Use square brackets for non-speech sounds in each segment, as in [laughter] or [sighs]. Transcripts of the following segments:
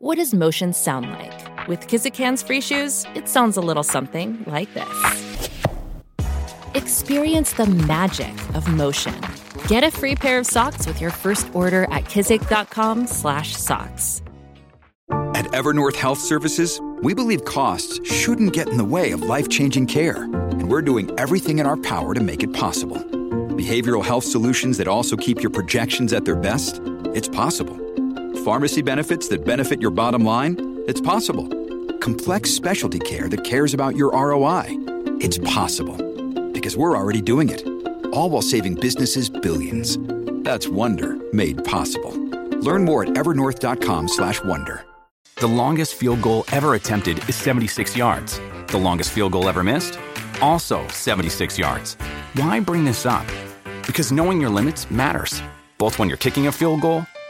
What does motion sound like? With Kizik hands free shoes, it sounds a little something like this. Experience the magic of motion. Get a free pair of socks with your first order at kizik.com/socks. At Evernorth Health Services, we believe costs shouldn't get in the way of life-changing care, and we're doing everything in our power to make it possible. Behavioral health solutions that also keep your projections at their best? It's possible pharmacy benefits that benefit your bottom line? It's possible. Complex specialty care that cares about your ROI? It's possible. Because we're already doing it. All while saving businesses billions. That's Wonder made possible. Learn more at evernorth.com/slash-wonder. The longest field goal ever attempted is 76 yards. The longest field goal ever missed? Also 76 yards. Why bring this up? Because knowing your limits matters, both when you're kicking a field goal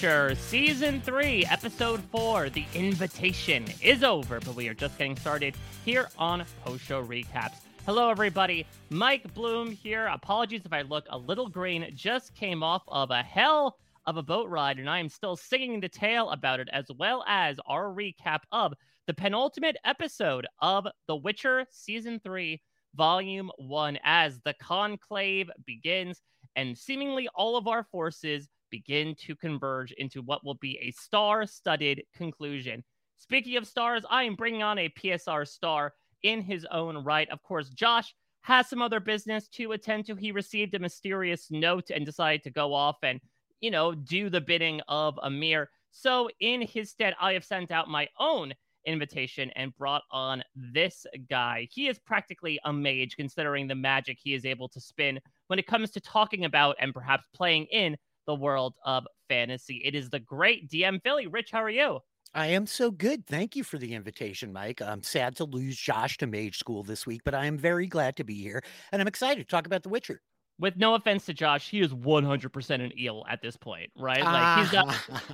Season 3, Episode 4, The Invitation is over, but we are just getting started here on Post Show Recaps. Hello, everybody. Mike Bloom here. Apologies if I look a little green. Just came off of a hell of a boat ride, and I am still singing the tale about it, as well as our recap of the penultimate episode of The Witcher Season 3, Volume 1, as the conclave begins, and seemingly all of our forces begin to converge into what will be a star studded conclusion. Speaking of stars, I am bringing on a PSR star in his own right. Of course, Josh has some other business to attend to. He received a mysterious note and decided to go off and, you know, do the bidding of Emhyr. So, in his stead, I have sent out my own invitation and brought on this guy. He is practically a mage, considering the magic he is able to spin when it comes to talking about and perhaps playing in the world of fantasy. It is the great DM Filly. Rich, how are you? I am so good. Thank you for the invitation, Mike. I'm sad to lose Josh to Mage School this week, but I am very glad to be here and I'm excited to talk about The Witcher. With no offense to Josh, he is 100% an eel at this point, right? Like he's got ah,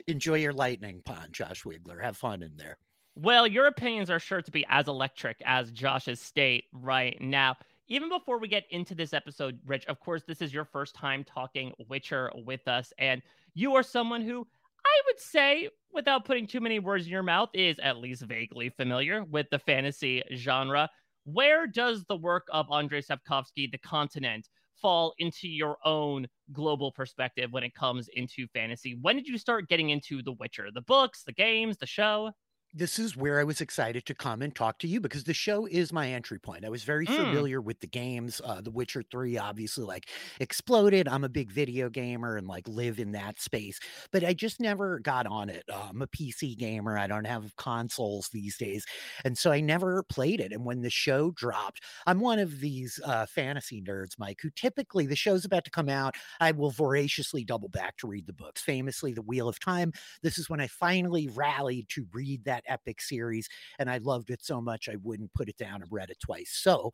[laughs] Enjoy your lightning pond, Josh Wigler. Have fun in there. Well, your opinions are sure to be as electric as Josh's state right now. Even before we get into this episode, Rich, of course, this is your first time talking Witcher with us, and you are someone who I would say, without putting too many words in your mouth, is at least vaguely familiar with the fantasy genre. Where does the work of Andrei Sapkowski, The Continent, fall into your own global perspective when it comes into fantasy? When did you start getting into The Witcher? The books, the games, the show? This is where I was excited to come and talk to you because the show is my entry point. I was very mm. familiar with the games. Uh, the Witcher 3 obviously like exploded. I'm a big video gamer and like live in that space, but I just never got on it. Uh, I'm a PC gamer. I don't have consoles these days. And so I never played it. And when the show dropped, I'm one of these uh, fantasy nerds, Mike, who typically the show's about to come out. I will voraciously double back to read the books. Famously, The Wheel of Time. This is when I finally rallied to read that epic series and I loved it so much I wouldn't put it down and read it twice. So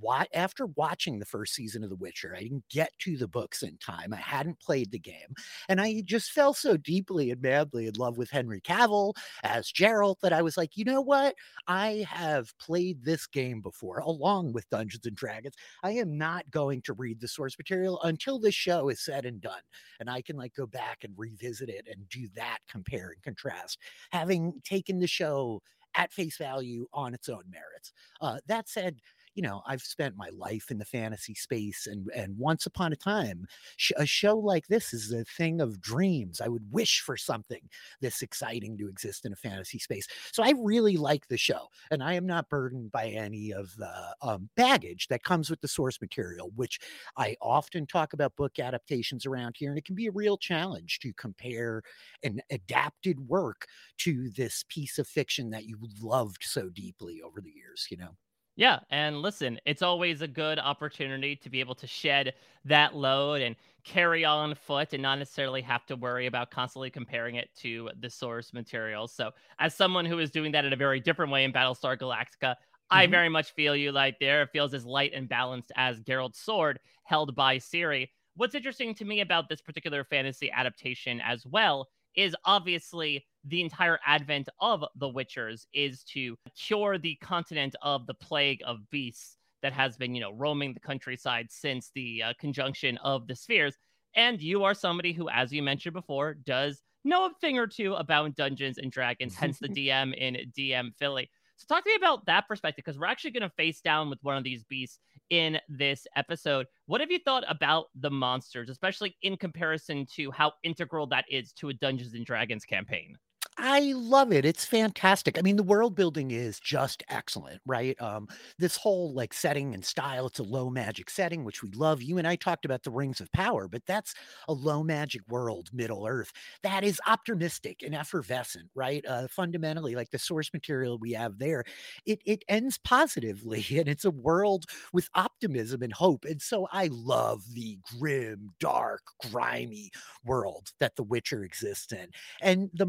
why after watching the first season of The Witcher, I didn't get to the books in time. I hadn't played the game, and I just fell so deeply and madly in love with Henry Cavill as Geralt that I was like, you know what? I have played this game before, along with Dungeons and Dragons. I am not going to read the source material until the show is said and done, and I can like go back and revisit it and do that compare and contrast, having taken the show at face value on its own merits. Uh, that said, you know, I've spent my life in the fantasy space, and and once upon a time, sh- a show like this is a thing of dreams. I would wish for something this exciting to exist in a fantasy space. So I really like the show, and I am not burdened by any of the um, baggage that comes with the source material, which I often talk about book adaptations around here, and it can be a real challenge to compare an adapted work to this piece of fiction that you loved so deeply over the years. You know. Yeah, and listen, it's always a good opportunity to be able to shed that load and carry on foot and not necessarily have to worry about constantly comparing it to the source material. So, as someone who is doing that in a very different way in Battlestar Galactica, mm-hmm. I very much feel you like there. It feels as light and balanced as Geralt's sword held by Ciri. What's interesting to me about this particular fantasy adaptation as well is obviously the entire advent of the Witchers is to cure the continent of the plague of beasts that has been, you know, roaming the countryside since the uh, conjunction of the spheres. And you are somebody who, as you mentioned before, does know a thing or two about Dungeons and Dragons, hence the [laughs] DM in DM Filly. So, talk to me about that perspective because we're actually going to face down with one of these beasts in this episode. What have you thought about the monsters, especially in comparison to how integral that is to a Dungeons and Dragons campaign? I love it. It's fantastic. I mean, the world building is just excellent, right? Um, this whole like setting and style, it's a low magic setting, which we love. You and I talked about the rings of power, but that's a low magic world, Middle Earth, that is optimistic and effervescent, right? Uh, fundamentally, like the source material we have there, it it ends positively, [laughs] and it's a world with optimism and hope. And so I love the grim, dark, grimy world that The Witcher exists in. And the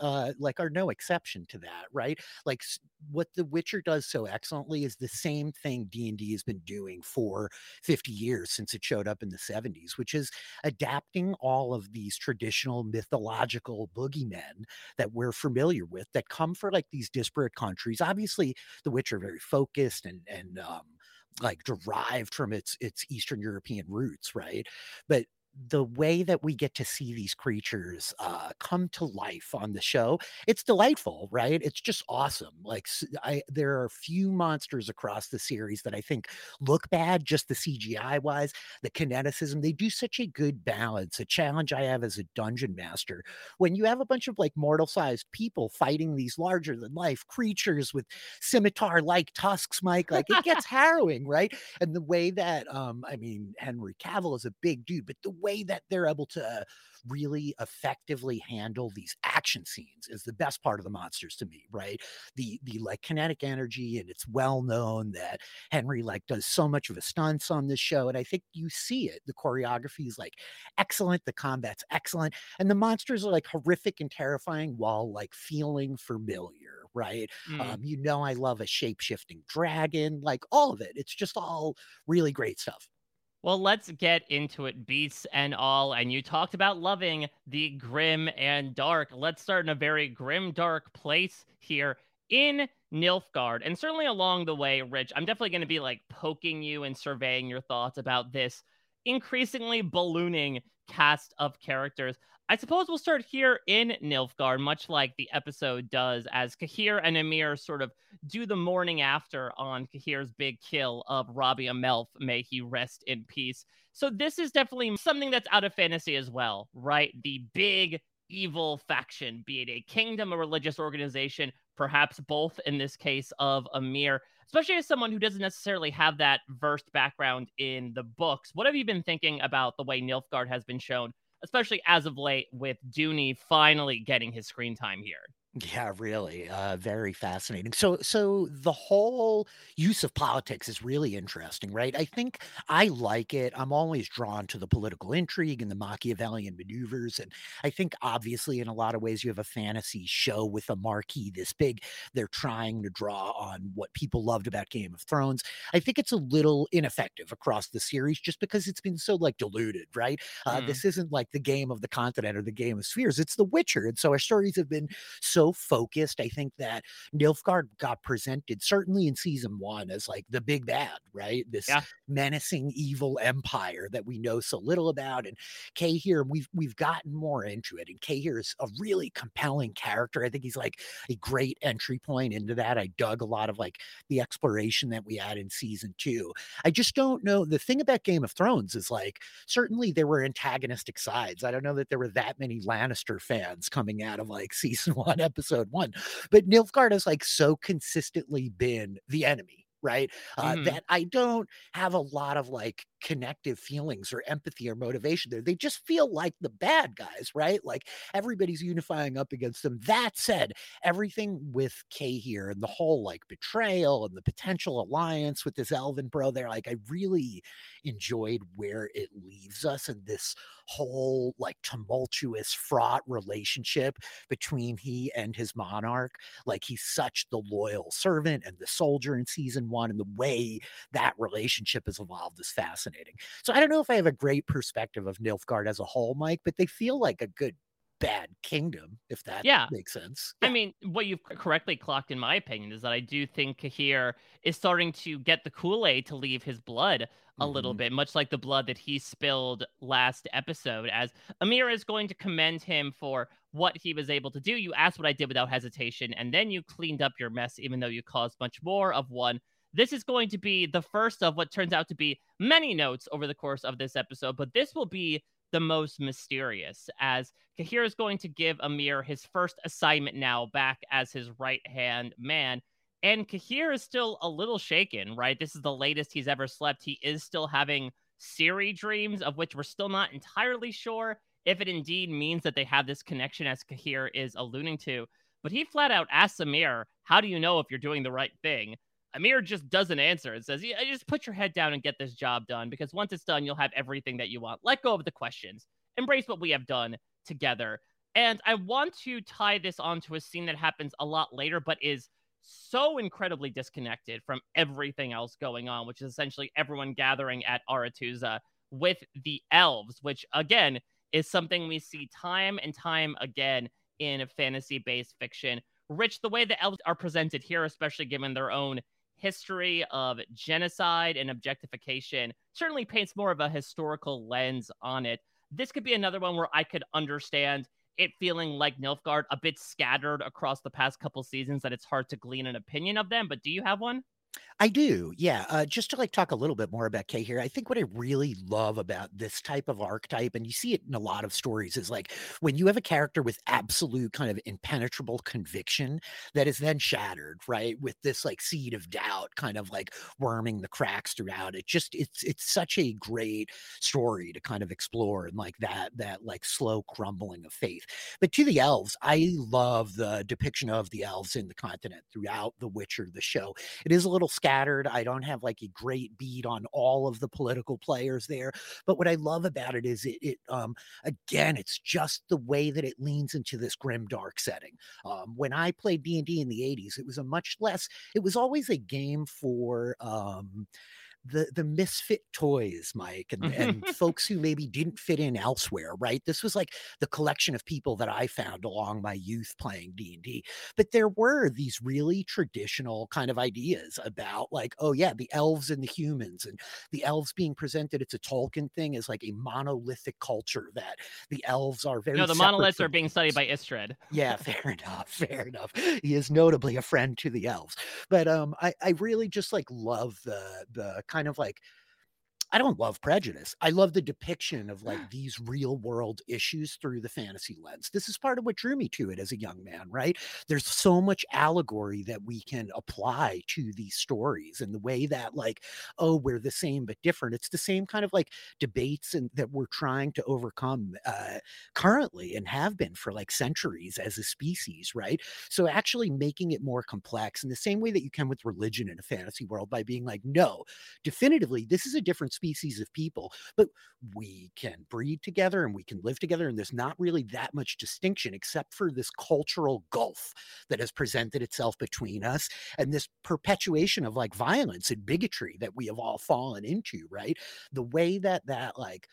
uh, like are no exception to that, right? Like what The Witcher does so excellently is the same thing D&D has been doing for 50 years since it showed up in the 70s, which is adapting all of these traditional mythological boogeymen that we're familiar with that come for like these disparate countries. Obviously, The Witcher very focused and and um like derived from its its Eastern European roots, right? But the way that we get to see these creatures uh, come to life on the show, it's delightful, right? It's just awesome. Like I, there are a few monsters across the series that I think look bad, just the CGI wise, the kineticism. They do such a good balance. A challenge I have as a dungeon master when you have a bunch of like mortal sized people fighting these larger than life creatures with scimitar like tusks, Mike. Like it gets [laughs] harrowing, right? And the way that, um, I mean, Henry Cavill is a big dude, but the way that they're able to really effectively handle these action scenes is the best part of the monsters to me right? The the like kinetic energy and it's well known that henry like does so much of a stunts on this show and i think you see it. The choreography is like excellent the combat's excellent and the monsters are like horrific and terrifying while like feeling familiar right? Mm. um you know i love a shape-shifting dragon like all of it. It's just all really great stuff well, let's get into it, beasts and all. And you talked about loving the grim and dark. Let's start in a very grim, dark place here in Nilfgaard. And certainly along the way, Rich, I'm definitely going to be like poking you and surveying your thoughts about this increasingly ballooning cast of characters. I suppose we'll start here in Nilfgaard, much like the episode does, as Cahir and Emhyr sort of do the morning after on Cahir's big kill of Robbie Amell. May he rest in peace. So this is definitely something that's out of fantasy as well, right? The big evil faction, be it a kingdom, a religious organization, perhaps both in this case of Emhyr, especially as someone who doesn't necessarily have that versed background in the books. What have you been thinking about the way Nilfgaard has been shown especially as of late with Duny finally getting his screen time here. Yeah, really. Uh, very fascinating. So, so the whole use of politics is really interesting, right? I think I like it. I'm always drawn to the political intrigue and the Machiavellian maneuvers. And I think, obviously, in a lot of ways, you have a fantasy show with a marquee this big. They're trying to draw on what people loved about Game of Thrones. I think it's a little ineffective across the series just because it's been so like diluted, right? Uh, Mm. This isn't like the game of the continent or the game of spheres. It's The Witcher. And so our stories have been so so focused. I think that Nilfgaard got presented certainly in season one as like the big bad, right? This Yeah. menacing evil empire that we know so little about. And Cahir, we've we've gotten more into it. And Cahir is a really compelling character. I think he's like a great entry point into that. I dug a lot of like the exploration that we had in season two. I just don't know. The thing about Game of Thrones is like certainly there were antagonistic sides. I don't know that there were that many Lannister fans coming out of like [laughs] season one, episode one. But Nilfgaard has like so consistently been the enemy, right? Uh, Mhm. That I don't have a lot of like connective feelings or empathy or motivation there. They just feel like the bad guys, right? Like everybody's unifying up against them. That said, everything with Cahir and the whole like betrayal and the potential alliance with this elven bro there, like I really enjoyed where it leaves us in this whole like tumultuous, fraught relationship between he and his monarch. Like he's such the loyal servant and the soldier in season one, and the way that relationship has evolved is fascinating. So I don't know if I have a great perspective of Nilfgaard as a whole, Mike, but they feel like a good bad kingdom, if that Yeah. makes sense. I mean, what you've correctly clocked, in my opinion, is that I do think Cahir is starting to get the Kool Aid to leave his blood a little Mhm. bit, much like the blood that he spilled last episode. As Emhyr is going to commend him for what he was able to do. You asked what I did without hesitation, and then you cleaned up your mess, even though you caused much more of one. This is going to be the first of what turns out to be many notes over the course of this episode, but this will be the most mysterious as Cahir is going to give Emhyr his first assignment now back as his right hand man. And Cahir is still a little shaken, right? This is the latest he's ever slept. He is still having Ciri dreams, of which we're still not entirely sure if it indeed means that they have this connection, as Cahir is alluding to. But he flat out asks Emhyr, How do you know if you're doing the right thing? Emhyr just doesn't answer and says, yeah, just put your head down and get this job done because once it's done, you'll have everything that you want. Let go of the questions. Embrace what we have done together. And I want to tie this onto a scene that happens a lot later, but is so incredibly disconnected from everything else going on, which is essentially everyone gathering at Aretuza with the elves, which again is something we see time and time again in fantasy based fiction. Rich, the way the elves are presented here, especially given their own history of genocide and objectification certainly paints more of a historical lens on it. This could be another one where I could understand it feeling like Nilfgaard a bit scattered across the past couple seasons that it's hard to glean an opinion of them. But do you have one? I do, yeah. Uh, just to like talk a little bit more about Cahir, I think what I really love about this type of archetype, and you see it in a lot of stories, is like when you have a character with absolute kind of impenetrable conviction that is then shattered, right, with this like seed of doubt, kind of like worming the cracks throughout. It just it's it's such a great story to kind of explore and like that that like slow crumbling of faith. But to the elves, I love the depiction of the elves in the continent throughout The Witcher, the show. It is a little scattered. I don't have like a great beat on all of the political players there, but what I love about it is it, it um again, it's just the way that it leans into this grim dark setting. Um, when I played D and D in the '80s, it was a much less. It was always a game for um the the misfit toys, Mike, and, and folks who maybe didn't fit in elsewhere, right? This was like the collection of people that I found along my youth playing D and D. But there were these really traditional kind of ideas about like, oh yeah, the elves and the humans, and the elves being presented. It's a Tolkien thing as like a monolithic culture that the elves are very. No, the monoliths are being studied by Istredd. Yeah, fair [laughs] enough. Fair enough. He is notably a friend to the elves. But um I, I really just like love the the kind of like I don't love prejudice. I love the depiction of like these real world issues through the fantasy lens. This is part of what drew me to it as a young man, right? There's so much allegory that we can apply to these stories and the way that like, oh, we're the same but different. It's the same kind of like debates and that we're trying to overcome uh, currently and have been for like centuries as a species, right? So actually making it more complex in the same way that you can with religion in a fantasy world by being like, no, definitively, this is a different species of people, but we can breed together and we can live together. And there's not really that much distinction except for this cultural gulf that has presented itself between us and this perpetuation of like violence and bigotry that we have all fallen into, right? The way that that like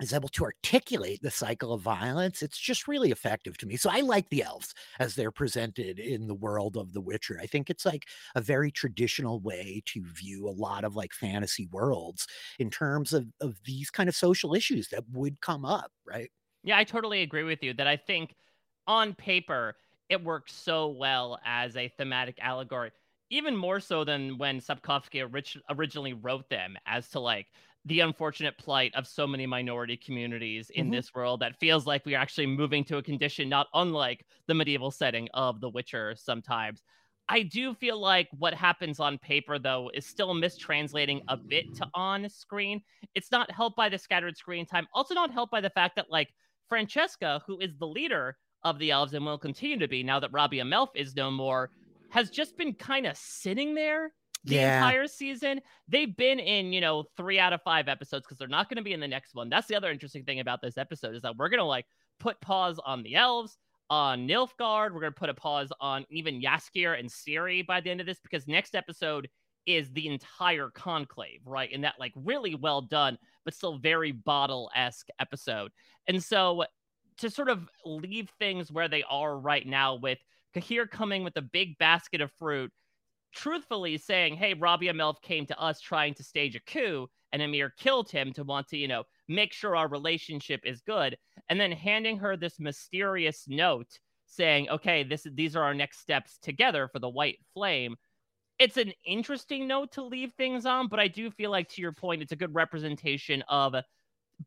is able to articulate the cycle of violence. It's just really effective to me. So I like the elves as they're presented in the world of The Witcher. I think it's like a very traditional way to view a lot of like fantasy worlds in terms of, of these kind of social issues that would come up, right? Yeah, I totally agree with you that I think on paper it works so well as a thematic allegory even more so than when Sapkowski originally wrote them as to like the unfortunate plight of so many minority communities in mm-hmm. this world that feels like we are actually moving to a condition not unlike the medieval setting of The Witcher sometimes. I do feel like what happens on paper, though, is still mistranslating a bit to on screen. It's not helped by the scattered screen time, also not helped by the fact that, like, Francesca, who is the leader of the elves and will continue to be now that Robbie Amell is no more, has just been kind of sitting there the yeah. entire season. They've been in, you know, three out of five episodes because they're not going to be in the next one. That's the other interesting thing about this episode is that we're going to like put pause on the elves, on Nilfgaard. We're going to put a pause on even Jaskier and Ciri by the end of this because next episode is the entire conclave, right? And that like really well done, but still very bottle esque episode. And so to sort of leave things where they are right now with Cahir coming with a big basket of fruit truthfully saying, hey, Robbie Amell came to us trying to stage a coup and Emhyr killed him to want to, you know, make sure our relationship is good. And then handing her this mysterious note saying, okay, this these are our next steps together for the white flame. It's an interesting note to leave things on, but I do feel like to your point, it's a good representation of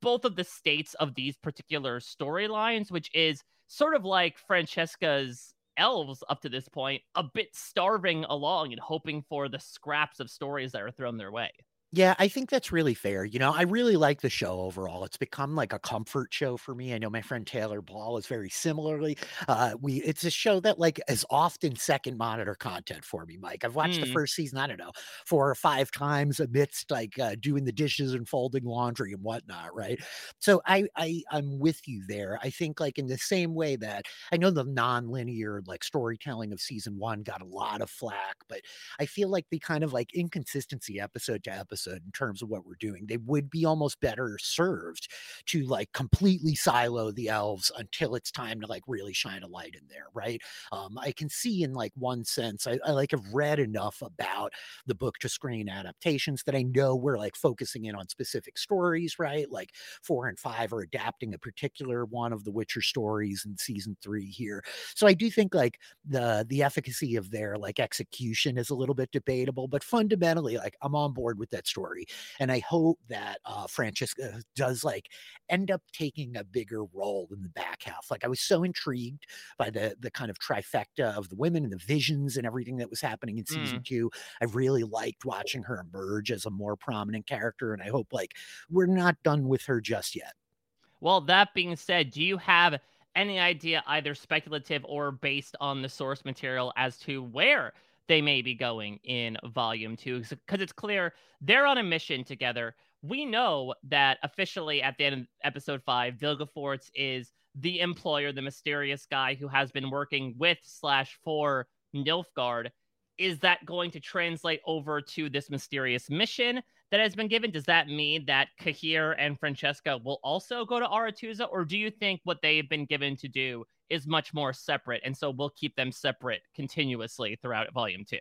both of the states of these particular storylines, which is sort of like Francesca's elves up to this point a bit starving along and hoping for the scraps of stories that are thrown their way. Yeah, I think that's really fair. You know, I really like the show overall. It's become like a comfort show for me. I know my friend Taylor Ball is very similarly. Uh, we it's a show that like is often second monitor content for me, Mike. I've watched mm. the first season, I don't know, four or five times amidst like uh, doing the dishes and folding laundry and whatnot, right? So I I I'm with you there. I think like in the same way that I know the non-linear like storytelling of season one got a lot of flack, but I feel like the kind of like inconsistency episode to episode episode in terms of what we're doing. They would be almost better served to like completely silo the elves until it's time to like really shine a light in there, right? Um, I can see in like one sense, I, I like have read enough about the book to screen adaptations that I know we're like focusing in on specific stories, right? Like four and five are adapting a particular one of the Witcher stories in season three here. So I do think like the the efficacy of their like execution is a little bit debatable, but fundamentally, like I'm on board with that story. And I hope that uh, Francesca does like end up taking a bigger role in the back half. Like I was so intrigued by the the kind of trifecta of the women and the visions and everything that was happening in season mm. two. I really liked watching her emerge as a more prominent character, and I hope like we're not done with her just yet. Well, that being said, do you have any idea, either speculative or based on the source material, as to where they may be going in volume two because it's clear they're on a mission together. We know that officially at the end of episode five, Vilgefortz is the employer, the mysterious guy who has been working with slash for Nilfgaard. Is that going to translate over to this mysterious mission that has been given? Does that mean that Cahir and Francesca will also go to Aretuza, or do you think what they've been given to do is much more separate, and so we'll keep them separate continuously throughout volume two.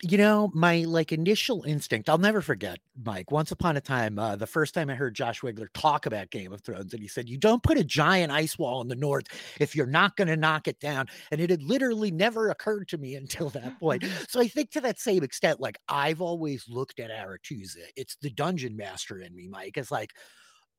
You know, my like initial instinct, I'll never forget, Mike. Once upon a time, uh, the first time I heard Josh Wigler talk about Game of Thrones, and he said, You don't put a giant ice wall in the north if you're not going to knock it down. And it had literally never occurred to me [laughs] until that point. [laughs] so I think to that same extent, like I've always looked at Aretuza, it's the dungeon master in me, Mike. It's like,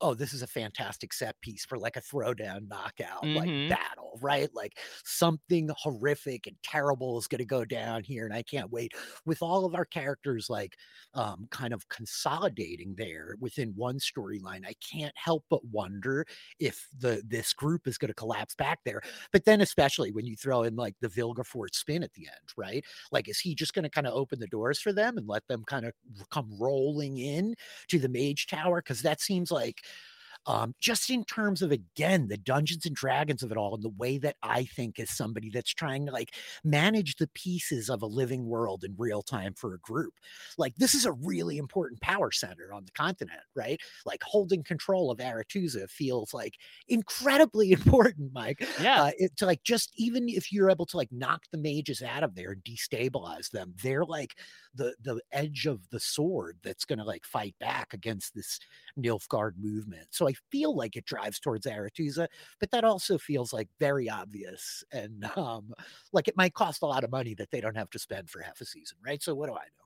oh, this is a fantastic set piece for like a throwdown knockout mm-hmm. like battle, right? Like something horrific and terrible is going to go down here, and I can't wait. With all of our characters like um, kind of consolidating there within one storyline, I can't help but wonder if the this group is going to collapse back there. But then, especially when you throw in like the Vilgefortz spin at the end, right? Like, is he just going to kind of open the doors for them and let them kind of come rolling in to the Mage Tower? Because that seems like um, just in terms of again the Dungeons and Dragons of it all, and the way that I think as somebody that's trying to like manage the pieces of a living world in real time for a group, like this is a really important power center on the continent, right? Like holding control of Aretuza feels like incredibly [laughs] important, Mike. Yeah, uh, it, to like just even if you're able to like knock the mages out of there and destabilize them, they're like the the edge of the sword that's going to like fight back against this Nilfgaard movement. So I feel like it drives towards Aretuza, but that also feels like very obvious and um, like it might cost a lot of money that they don't have to spend for half a season, right? So what do I know?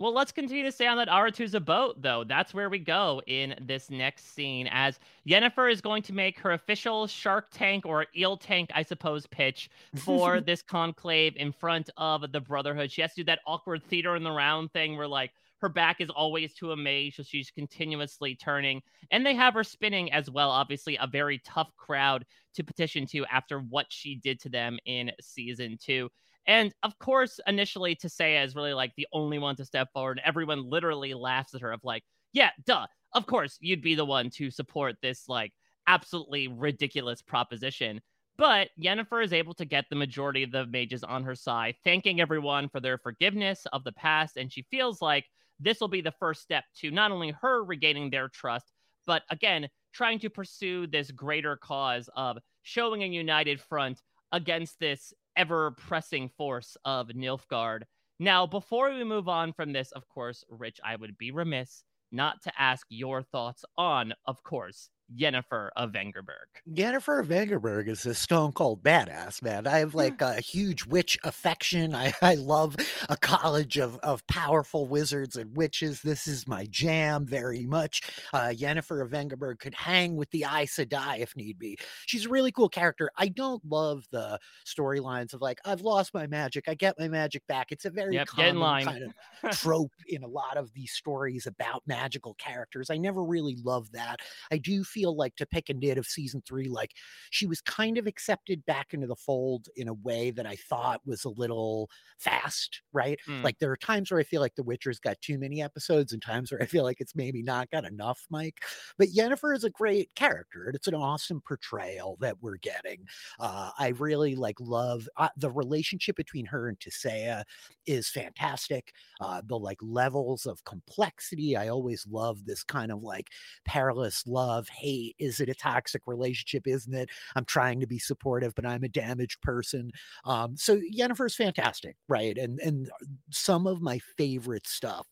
Well, let's continue to stay on that Aretuza boat, though. That's where we go in this next scene, as Yennefer is going to make her official Shark Tank or Eel Tank, I suppose, pitch for [laughs] this conclave in front of the Brotherhood. She has to do that awkward theater in the round thing where, like, her back is always to a mage, so she's continuously turning. And they have her spinning as well. Obviously, a very tough crowd to petition to after what she did to them in season two. And of course, initially, Tissaia is really like the only one to step forward. Everyone literally laughs at her, of like, yeah, duh, of course, you'd be the one to support this, like, absolutely ridiculous proposition. But Yennefer is able to get the majority of the mages on her side, thanking everyone for their forgiveness of the past. And she feels like this will be the first step to not only her regaining their trust, but again, trying to pursue this greater cause of showing a united front against this ever pressing force of Nilfgaard. Now, before we move on from this, of course, Rich, I would be remiss not to ask your thoughts on, of course, Yennefer of Vengerberg. Yennefer of Vengerberg is a stone cold badass, man. I have like a huge witch affection. I, [laughs] I love a college of, of powerful wizards and witches. This is my jam very much. Uh, Yennefer of Vengerberg could hang with the Aes Sedai if need be. She's a really cool character. I don't love the storylines of like, I've lost my magic. I get my magic back. It's a very yep, common kind of [laughs] trope in a lot of these stories about magical characters. I never really love that. I do feel feel like to pick a nit of season three, like she was kind of accepted back into the fold in a way that I thought was a little fast, right? Mm. Like there are times where I feel like The Witcher's got too many episodes and times where I feel like it's maybe not got enough, Mike. But Yennefer is a great character and it's an awesome portrayal that we're getting. Uh, I really like love uh, the relationship between her and Tissaia is fantastic. Uh, the like levels of complexity. I always love this kind of like perilous love, hate hate? Is it a toxic relationship? Isn't it? I'm trying to be supportive, but I'm a damaged person. Um, so Yennefer's fantastic, right? And and some of my favorite stuff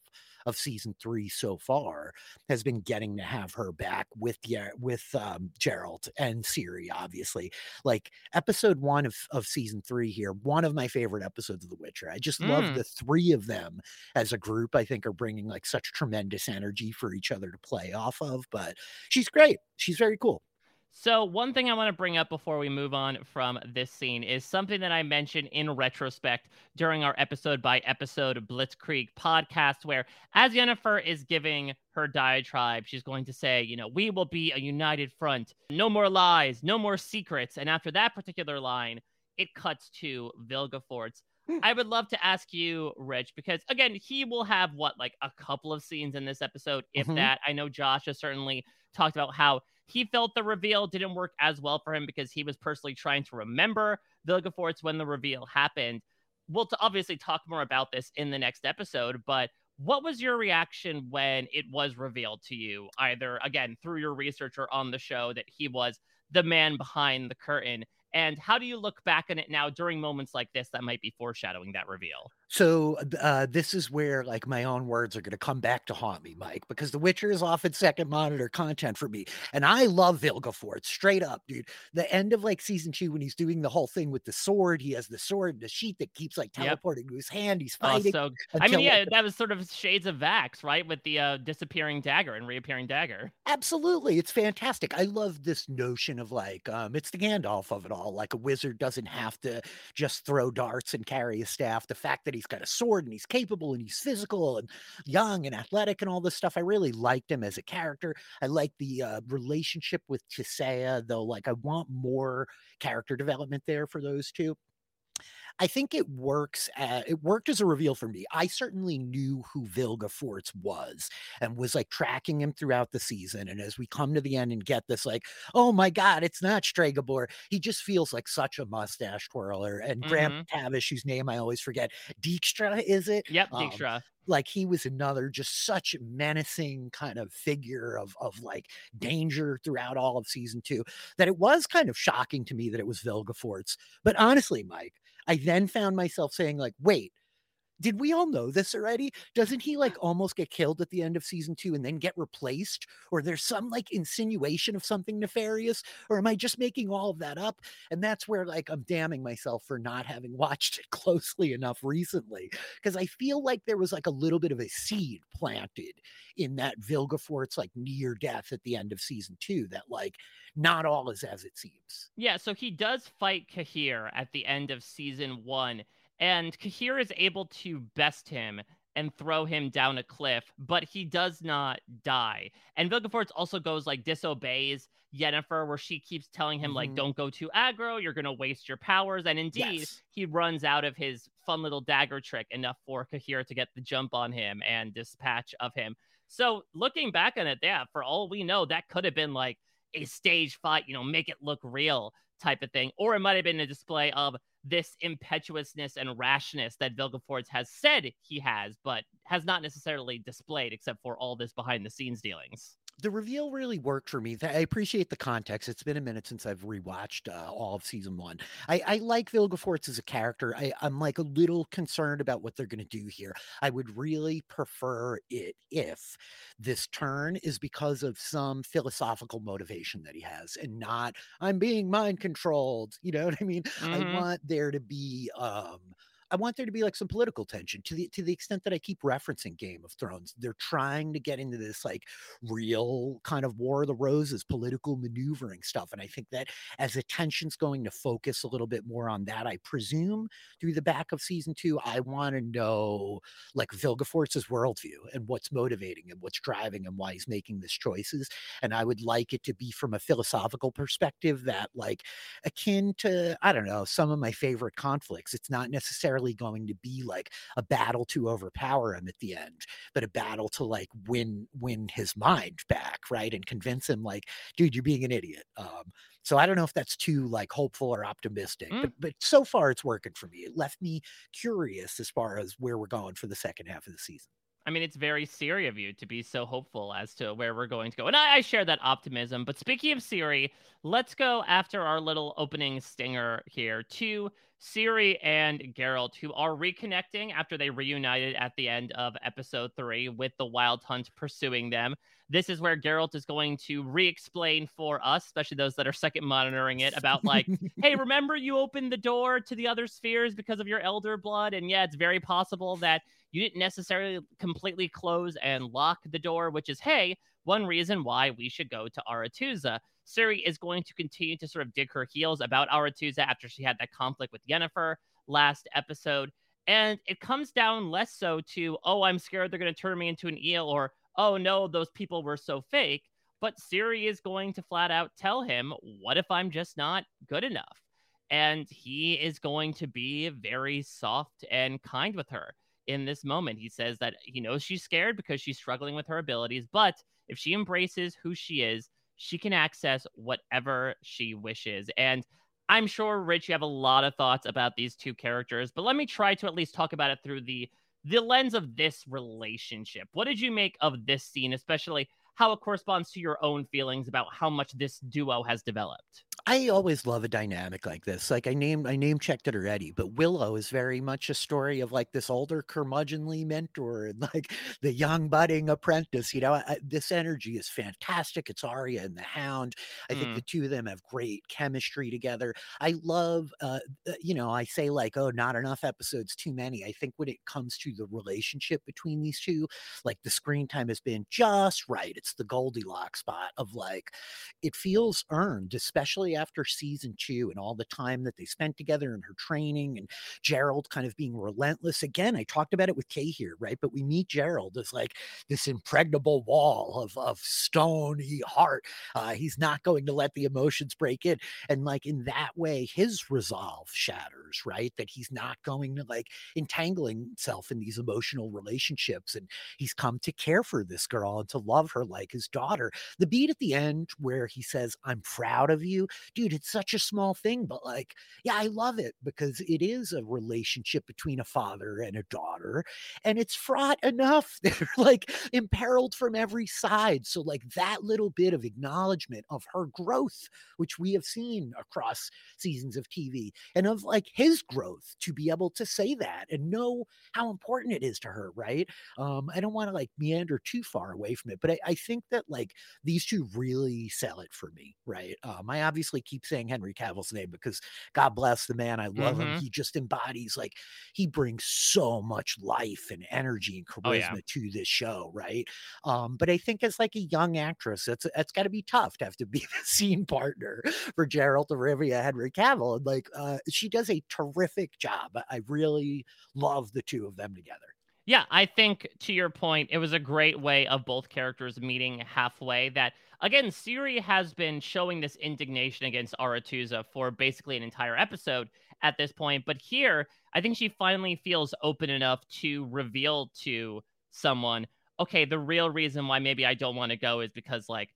of season three so far has been getting to have her back with yeah with um, Geralt and Ciri, obviously. Like episode one of, of season three here, one of my favorite episodes of The Witcher. I just mm. love the three of them as a group. I think are bringing like such tremendous energy for each other to play off of. But she's great. She's very cool. So, one thing I want to bring up before we move on from this scene is something that I mentioned in retrospect during our episode by episode Blitzkrieg podcast, where as Yennefer is giving her diatribe, she's going to say, you know, we will be a united front, no more lies, no more secrets. And after that particular line, it cuts to Vilgefortz. Hmm. I would love to ask you, Rich, because again, he will have what, like a couple of scenes in this episode, if mm-hmm. that. I know Josh has certainly talked about how he felt the reveal didn't work as well for him because he was personally trying to remember Vilgefortz when the reveal happened. We'll obviously talk more about this in the next episode, but what was your reaction when it was revealed to you, either again through your research or on the show, that he was the man behind the curtain? And how do you look back on it now during moments like this that might be foreshadowing that reveal? So uh, this is where like my own words are going to come back to haunt me, Mike, because The Witcher is often second monitor content for me, and I love Vilgefortz straight up, dude. The end of like season two when he's doing the whole thing with the sword, he has the sword, and the sheet that keeps like teleporting yep. to his hand. He's fighting. Oh, so I mean, yeah, that was sort of shades of Vax, right, with the uh, disappearing dagger and reappearing dagger. Absolutely, it's fantastic. I love this notion of like um, it's the Gandalf of it all. Like a wizard doesn't have to just throw darts and carry a staff. The fact that he's got a sword and he's capable and he's physical and young and athletic and all this stuff. I really liked him as a character. I like the uh, relationship with Tissaia, though. Like, I want more character development there for those two. I think it works. At, it worked as a reveal for me. I certainly knew who Vilgefortz was and was like tracking him throughout the season. And as we come to the end and get this, like, oh my God, it's not Stregobor. He just feels like such a mustache twirler. And mm-hmm. Graham Tavish, whose name I always forget, Dijkstra, is it? Yep, um, Dijkstra. Um, like he was another just such menacing kind of figure of of like danger throughout all of season two that it was kind of shocking to me that it was Vilgefortz. But honestly, Mike, I then found myself saying, like, wait, did we all know this already? Doesn't he like [sighs] almost get killed at the end of season two and then get replaced? Or there's some like insinuation of something nefarious? Or am I just making all of that up? And that's where like I'm damning myself for not having [laughs] watched it closely enough recently. Because I feel like there was like a little bit of a seed planted in that Vilgefortz like near death at the end of season two that like not all is as it seems. Yeah, so he does fight Cahir at the end of season one and Cahir is able to best him and throw him down a cliff, but he does not die. And Vilgefortz also goes like disobeys Yennefer, where she keeps telling him, mm-hmm. like, don't go too aggro, you're gonna waste your powers. And indeed, yes. he runs out of his fun little dagger trick enough for Cahir to get the jump on him and dispatch of him. So looking back on it, yeah, for all we know, that could have been like a stage fight, you know, make it look real type of thing. Or it might have been a display of this impetuousness and rashness that Vilgefortz has said he has, but has not necessarily displayed except for all this behind the scenes dealings the reveal really worked for me. I appreciate the context. It's been a minute since I've rewatched uh, all of season one. I, I like Vilgefortz as a character. I, I'm like a little concerned about what they're going to do here. I would really prefer it if this turn is because of some philosophical motivation that he has and not I'm being mind controlled. You know what I mean? Mm-hmm. I want there to be um I want there to be like some political tension to the to the extent that I keep referencing Game of Thrones. They're trying to get into this like real kind of War of the Roses political maneuvering stuff. And I think that as the tension's going to focus a little bit more on that, I presume through the back of season two, I want to know like Vilgefortz's worldview and what's motivating him, what's driving him, why he's making these choices. And I would like it to be from a philosophical perspective that like akin to, I don't know, some of my favorite conflicts. It's not necessarily necessarily going to be like a battle to overpower him at the end, but a battle to like win win his mind back, right? And convince him like, dude, you're being an idiot. Um, so I don't know if that's too like hopeful or optimistic, mm. but but so far it's working for me. It left me curious as far as where we're going for the second half of the season. I mean, it's very Ciri of you to be so hopeful as to where we're going to go. And I, I, share that optimism. But speaking of Ciri, let's go after our little opening stinger here to Ciri and Geralt, who are reconnecting after they reunited at the end of episode three with the Wild Hunt pursuing them. This is where Geralt is going to re explain for us, especially those that are second monitoring it, about like, [laughs] hey, remember you opened the door to the other spheres because of your elder blood? And yeah, it's very possible that you didn't necessarily completely close and lock the door, which is, hey, one reason why we should go to Aretuza. Ciri is going to continue to sort of dig her heels about Aretuza after she had that conflict with Yennefer last episode. And it comes down less so to, oh, I'm scared they're going to turn me into an eel, or, oh, no, those people were so fake. But Ciri is going to flat out tell him, what if I'm just not good enough? And he is going to be very soft and kind with her in this moment. He says that he knows she's scared because she's struggling with her abilities, but if she embraces who she is, she can access whatever she wishes. And I'm sure, Rich, you have a lot of thoughts about these two characters, but let me try to at least talk about it through the the lens of this relationship. What did you make of this scene, especially how it corresponds to your own feelings about how much this duo has developed? I always love a dynamic like this. Like I named, I name checked it already, but Willow is very much a story of like this older curmudgeonly mentor and [laughs] like the young budding apprentice. You know, I, this energy is fantastic. It's Arya and the Hound. I mm. think the two of them have great chemistry together. I love, uh, uh, you know, I say like, oh, not enough episodes, too many. I think when it comes to the relationship between these two, like the screen time has been just right. It's the Goldilocks spot of like, it feels earned, especially after season two and all the time that they spent together and her training and Geralt kind of being relentless. Again, I talked about it with Cahir, right? But we meet Geralt as like this impregnable wall of, of stony heart. Uh, he's not going to let the emotions break in. And like in that way, his resolve shatters, right? That he's not going to like entangling himself in these emotional relationships. And he's come to care for this girl and to love her like his daughter. The beat at the end where he says, I'm proud of you, dude, it's such a small thing, but like, yeah, I love it because it is a relationship between a father and a daughter, and it's fraught enough. [laughs] They're like imperiled from every side. So, like, that little bit of acknowledgement of her growth, which we have seen across seasons of TV, and of like his growth to be able to say that and know how important it is to her, right? Um, I don't want to like meander too far away from it, but I, I think that like these two really sell it for me, right? Um, I obviously keep saying Henry Cavill's name because God bless the man. I love mm-hmm. him. He just embodies like he brings so much life and energy and charisma oh, yeah. to this show, right? Um, but I think as like a young actress, it's it's got to be tough to have to be [laughs] the scene partner for Geralt of Rivia, Henry Cavill, and like uh, she does a terrific job. I really love the two of them together. Yeah, I think to your point, it was a great way of both characters meeting halfway. That again, Ciri has been showing this indignation against Aretuza for basically an entire episode at this point, but here I think she finally feels open enough to reveal to someone, okay, the real reason why maybe I don't want to go is because like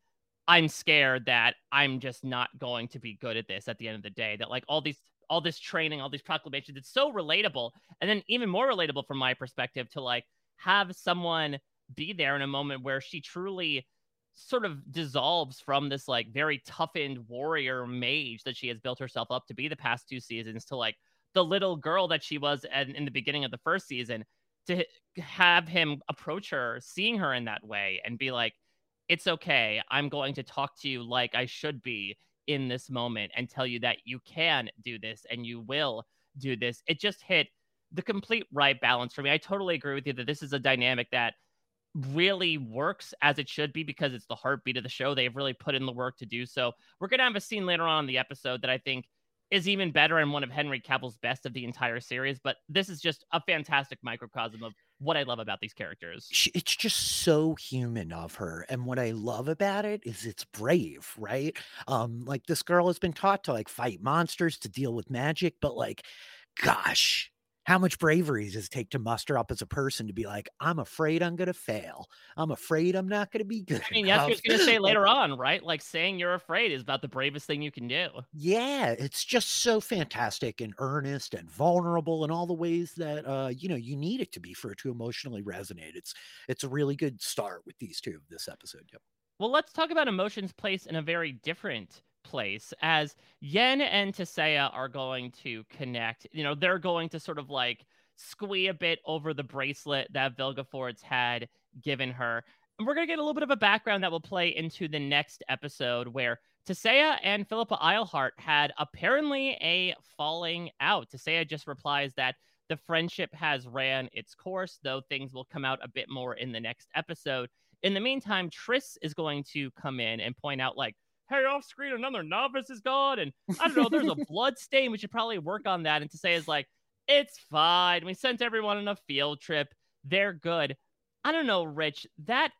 I'm scared that I'm just not going to be good at this at the end of the day. That like all these all this training, all these proclamations. It's so relatable. And then even more relatable from my perspective to like have someone be there in a moment where she truly sort of dissolves from this like very toughened warrior mage that she has built herself up to be the past two seasons to like the little girl that she was in, in the beginning of the first season to have him approach her seeing her in that way and be like it's okay i'm going to talk to you like i should be in this moment and tell you that you can do this and you will do this. It just hit the complete right balance for me. I totally agree with you that this is a dynamic that really works as it should be because it's the heartbeat of the show. They've really put in the work to do so. We're going to have a scene later on in the episode that I think is even better and one of Henry Cavill's best of the entire series, but this is just a fantastic microcosm of what I love about these characters. It's just so human of her. And what I love about it is it's brave, right? Um, like this girl has been taught to like fight monsters, to deal with magic, but like, gosh, how much bravery does it take to muster up as a person to be like, I'm afraid I'm going to fail. I'm afraid I'm not going to be good. I mean, [laughs] that's what you're going to say [laughs] later on, right? Like saying you're afraid is about the bravest thing you can do. Yeah, it's just so fantastic and earnest and vulnerable in all the ways that uh, you know you need it to be for it to emotionally resonate. It's it's a really good start with these two of this episode. Yep. Well, let's talk about emotions placed in a very different place as Yen and Tissaia are going to connect. You know, they're going to sort of like squee a bit over the bracelet that Vilgefortz had given her. And we're going to get a little bit of a background that will play into the next episode where Tissaia and Philippa Eilhart had apparently a falling out. Tissaia just replies that the friendship has ran its course, though things will come out a bit more in the next episode. In the meantime, Triss is going to come in and point out, like, hey, off screen, another novice is gone. And I don't know, there's a [laughs] blood stain. We should probably work on that. And Tissaia is like, it's fine. We sent everyone on a field trip. They're good. I don't know, Rich, that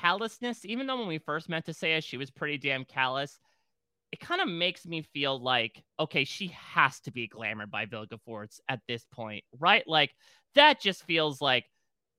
callousness, even though when we first met Tissaia, she was pretty damn callous, it kind of makes me feel like, okay, she has to be glamored by Vilgefortz at this point, right? Like, that just feels like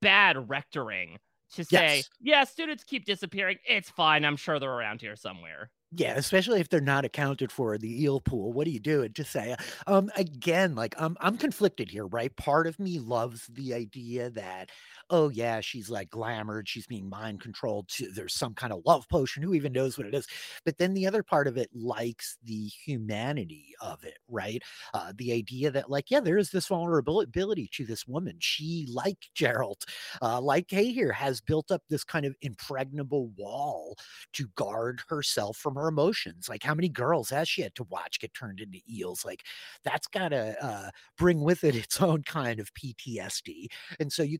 bad rectoring to say, yes. yeah, students keep disappearing. It's fine. I'm sure they're around here somewhere. Yeah, especially if they're not accounted for the eel pool. What do you do? And just say, um, again, like I'm I'm conflicted here, right? Part of me loves the idea that, oh yeah, she's like glamored, she's being mind controlled. There's some kind of love potion. Who even knows what it is? But then the other part of it likes the humanity of it, right? Uh, the idea that, like, yeah, there is this vulnerability to this woman. She, like Geralt, uh, like Cahir, has built up this kind of impregnable wall to guard herself from her emotions. Like, how many girls has she had to watch get turned into eels? Like, that's got to uh, bring with it its own kind of PTSD. And so you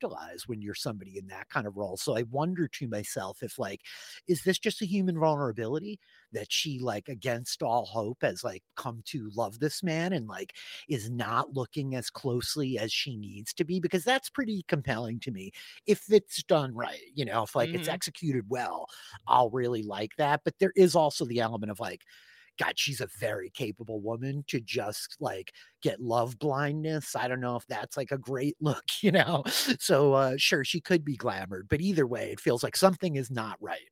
compartmentalize when you're somebody in that kind of role. So I wonder to myself if, like, is this just a human vulnerability that she, like, against all hope, has like come to love this man and like is not looking as closely as she needs to be? Because that's pretty compelling to me if it's done right. You know, if like mm-hmm. it's executed well, I'll really like that. But there there is also the element of like, God, she's a very capable woman to just like get love blindness. I don't know if that's like a great [laughs] look, you know? So, uh, sure, she could be glamored, but either way, it feels like something is not right.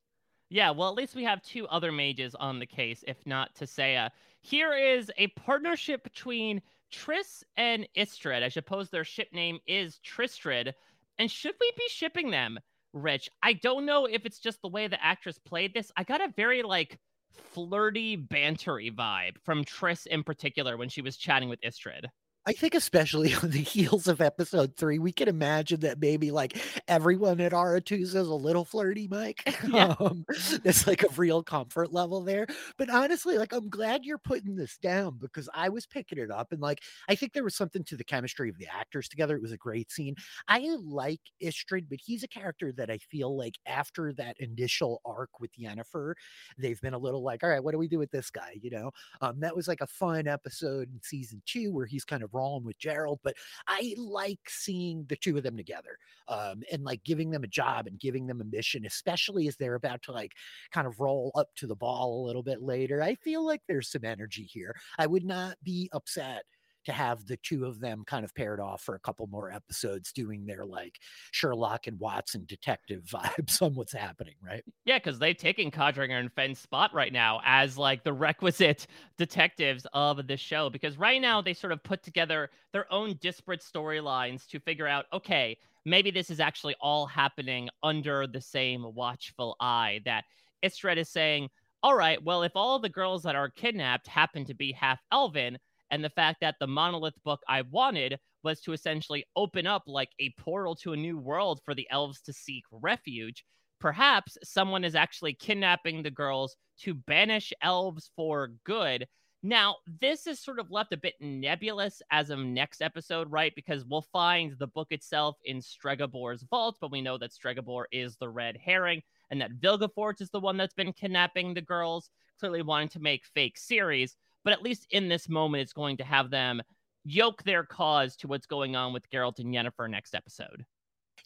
Yeah, well, at least we have two other mages on the case, if not Tissaia. Here is a partnership between Triss and Istredd. I suppose their ship name is Tristrid. And should we be shipping them? Rich. I don't know if it's just the way the actress played this. I got a very like flirty, bantery vibe from Triss in particular when she was chatting with Istredd. I think especially [laughs] on the heels of episode three, we can imagine that maybe like everyone at Aretuza is a little flirty, Mike. [laughs] Yeah. [laughs] Um, it's like a real comfort level there. But honestly, like I'm glad you're putting this down because I was picking it up and like I think there was something to the chemistry of the actors together. It was a great scene. I like Istredd, but he's a character that I feel like after that initial arc with Yennefer, they've been a little like, all right, what do we do with this guy? You know, um, that was like a fun episode in season two where he's kind of wrong with Geralt, but I like seeing the two of them together um, and like giving them a job and giving them a mission, especially as they're about to like kind of roll up to the ball a little bit later. I feel like there's some energy here. I would not be upset to have the two of them kind of paired off for a couple more episodes doing their like Sherlock and Watson detective [laughs] vibes on what's happening, right? Yeah, because they've taken Codringer and Fenn's spot right now as like the requisite [laughs] detectives of the show because right now they sort of put together their own disparate storylines to figure out, okay, maybe this is actually all happening under the same watchful eye that Istredd is saying, all right, well, if all the girls that are kidnapped happen to be half elven, and the fact that the monolith book I wanted was to essentially open up like a portal to a new world for the elves to seek refuge. Perhaps someone is actually kidnapping the girls to banish elves for good. Now, this is sort of left a bit nebulous as of next episode, right? Because we'll find the book itself in Stregobor's vault, but we know that Stregobor is the red herring and that Vilgefortz is the one that's been kidnapping the girls, clearly wanting to make fake Ciris but at least in this moment, it's going to have them yoke their cause to what's going on with Geralt and Yennefer next episode.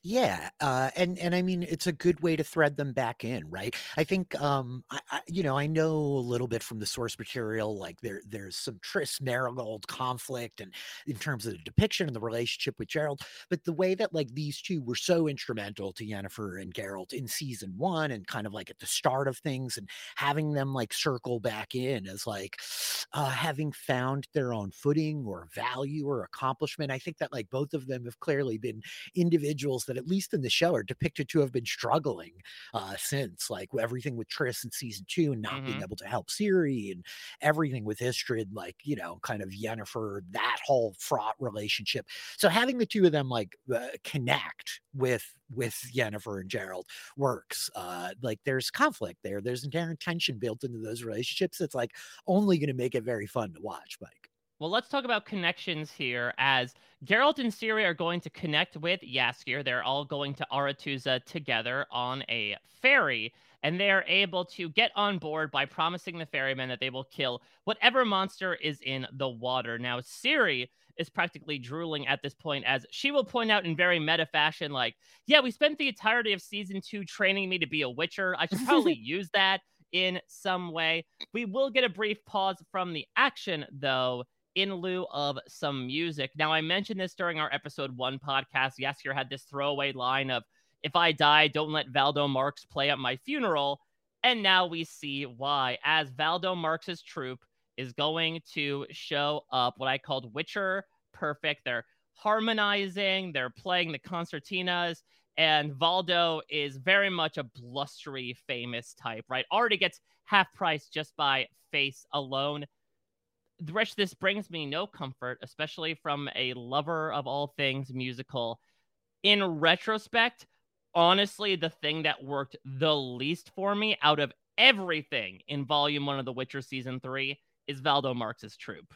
Yeah, uh, and and I mean it's a good way to thread them back in, right? I think, um, I, I, you know, I know a little bit from the source material, like there there's some Triss Merigold conflict, and in terms of the depiction and the relationship with Geralt, but the way that like these two were so instrumental to Yennefer and Geralt in season one, and kind of like at the start of things, and having them like circle back in as like uh, having found their own footing or value or accomplishment. I think that like both of them have clearly been individuals that at least in the show are depicted to have been struggling uh, since, like everything with Triss in season two and not mm-hmm. being able to help Ciri and everything with Istredd, like, you know, kind of Yennefer, that whole fraught relationship. So having the two of them like uh, connect with with Yennefer and Geralt works. Uh, like there's conflict there. There's inherent tension built into those relationships. It's like only going to make it very fun to watch, Mike. Well, let's talk about connections here as Geralt and Ciri are going to connect with Jaskier. They're all going to Aretuza together on a ferry, and they're able to get on board by promising the ferryman that they will kill whatever monster is in the water. Now, Ciri is practically drooling at this point as she will point out in very meta fashion, like, yeah, we spent the entirety of season two training me to be a witcher. I should [laughs] probably use that in some way. We will get a brief pause from the action, though in lieu of some music. Now, I mentioned this during our episode one podcast. Jaskier had this throwaway line of, if I die, don't let Valdo Marx play at my funeral. And now we see why, as Valdo Marx's troupe is going to show up what I called Witcher Perfect. They're harmonizing, they're playing the concertinas, and Valdo is very much a blustery, famous type, right? Already gets half price just by face alone. Rest this brings me no comfort, especially from a lover of all things musical. In retrospect, honestly, the thing that worked the least for me out of everything in Volume 1 of The Witcher Season 3 is Valdo Marx's troupe.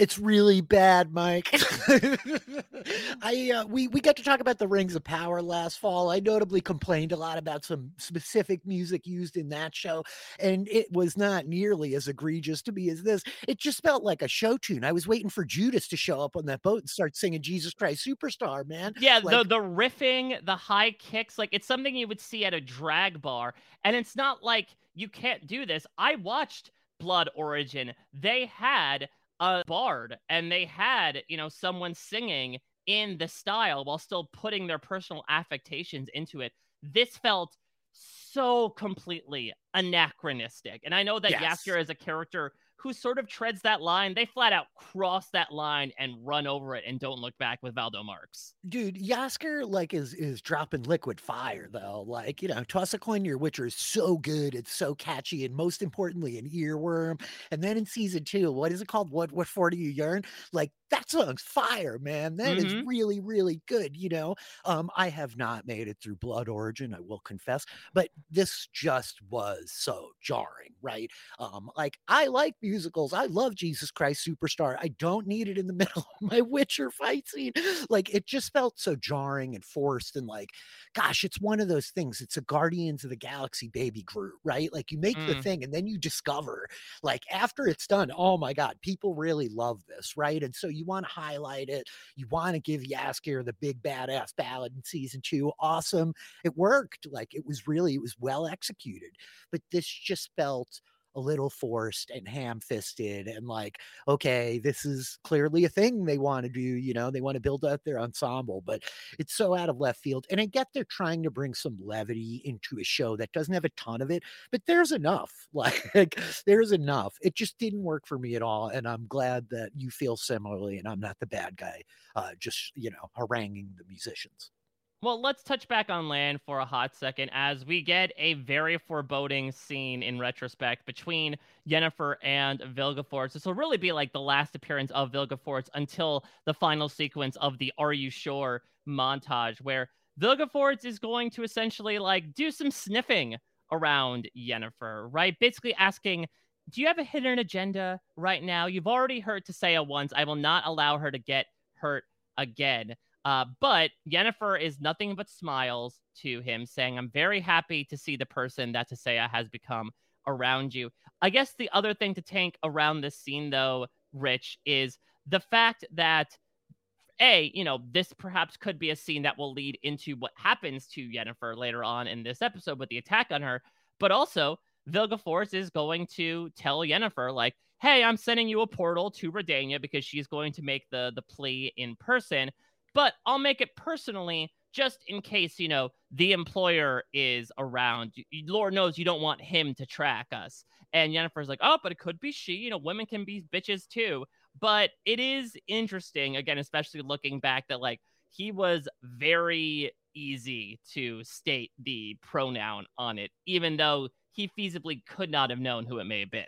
It's really bad, Mike. [laughs] [laughs] I uh, we we got to talk about the Rings of Power last fall. I notably complained a lot about some specific music used in that show, and it was not nearly as egregious to me as this. It just felt like a show tune. I was waiting for Judas to show up on that boat and start singing "Jesus Christ Superstar," man. Yeah, like, the the riffing, the high kicks, like it's something you would see at a drag bar, and it's not like you can't do this. I watched Blood Origin. They had a bard and they had, you know, someone singing in the style while still putting their personal affectations into it. This felt so completely anachronistic. And I know that yes. Jaskier is a character who sort of treads that line. They flat out cross that line and run over it and don't look back with Valdo Marx. Dude, Jaskier like is is dropping liquid fire though. Like, you know, Toss a Coin Your Witcher is so good, it's so catchy, and most importantly, an earworm. And then in season two, what is it called? What what for do you yearn? Like that song's fire, man. That mm-hmm. is really, really good. You know, um, I have not made it through Blood Origin, I will confess, but this just was so jarring, right? Um, like I like musicals. I love Jesus Christ Superstar. I don't need it in the [laughs] middle of my Witcher fight scene. Like it just felt so jarring and forced, and like, gosh, it's one of those things. It's a Guardians of the Galaxy baby Groot, right? Like you make mm. the thing, and then you discover, like after it's done, oh my god, people really love this, right? And so you you want to highlight it. You want to give Jaskier the big badass ballad in season two. Awesome. It worked. Like it was really, it was well executed. But this just felt a little forced and ham-fisted and like okay this is clearly a thing they want to do you know they want to build out their ensemble but it's so out of left field and i get they're trying to bring some levity into a show that doesn't have a ton of it but there's enough [laughs] like there's enough. It just didn't work for me at all and i'm glad that you feel similarly and i'm not the bad guy uh just you know haranguing the musicians well, let's touch back on land for a hot second as we get a very foreboding scene in retrospect between Yennefer and Vilgefortz. This will really be like the last appearance of Vilgefortz until the final sequence of the Are You Sure montage, where Vilgefortz is going to essentially like do some sniffing around Yennefer, right? Basically asking, Do you have a hidden agenda right now? You've already hurt Tissaia once. I will not allow her to get hurt again. Uh, but Yennefer is nothing but smiles to him, saying, I'm very happy to see the person that Tissaia has become around you. I guess the other thing to tank around this scene, though, Rich, is the fact that a, you know, this perhaps could be a scene that will lead into what happens to Yennefer later on in this episode with the attack on her. But also, Vilgefortz is going to tell Yennefer, like, hey, I'm sending you a portal to Redania because she's going to make the the plea in person but I'll make it personally just in case, you know, the employer is around. Lord knows you don't want him to track us. And Yennefer's like, oh, but it could be she. You know, women can be bitches too. But it is interesting, again, especially looking back, that like he was very easy to state the pronoun on it, even though he feasibly could not have known who it may have been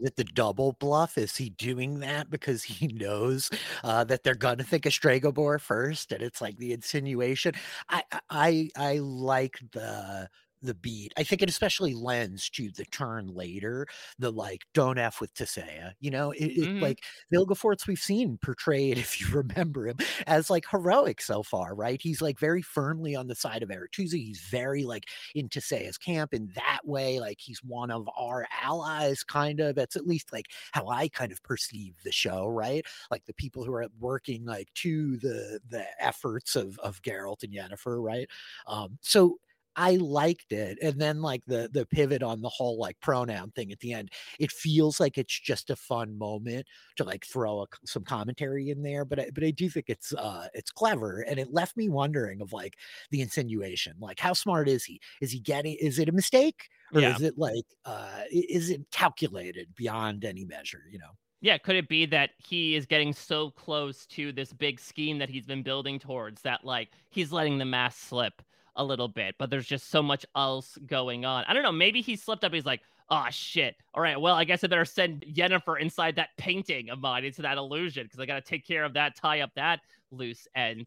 it the double bluff? Is he doing that because he [laughs] knows uh, that they're gonna think of Stregobor first, and it's like the insinuation? I I I like the the beat. I think it especially lends to the turn later, the like don't f with Tissaia. You know, it, it mm-hmm. like Vilgefortz we've seen portrayed, [laughs] if you remember him, as like heroic so far, right? He's like very firmly on the side of Aretuza. He's very like in Tissaia's camp in that way. Like he's one of our allies, kind of. That's at least like how I kind of perceive the show, right? Like the people who are working like to the the efforts of of Geralt and Yennefer, right? Um, so I liked it. And then like the the pivot on the whole like pronoun thing at the end, it feels like it's just a fun moment to like throw a, some commentary in there. But I, but I do think it's uh it's clever, and it left me wondering of like the insinuation, like how smart is he? Is he getting? Is it a mistake? Or Yeah. is it like uh is it calculated beyond any measure, you know? Yeah, could it be that he is getting so close to this big scheme that he's been building towards that like he's letting the mask slip a little bit, but there's just so much else going on. I don't know, maybe he slipped up. He's like, oh shit. All right, well, I guess I better send Yennefer inside that painting of mine into that illusion because I got to take care of that, tie up that loose end.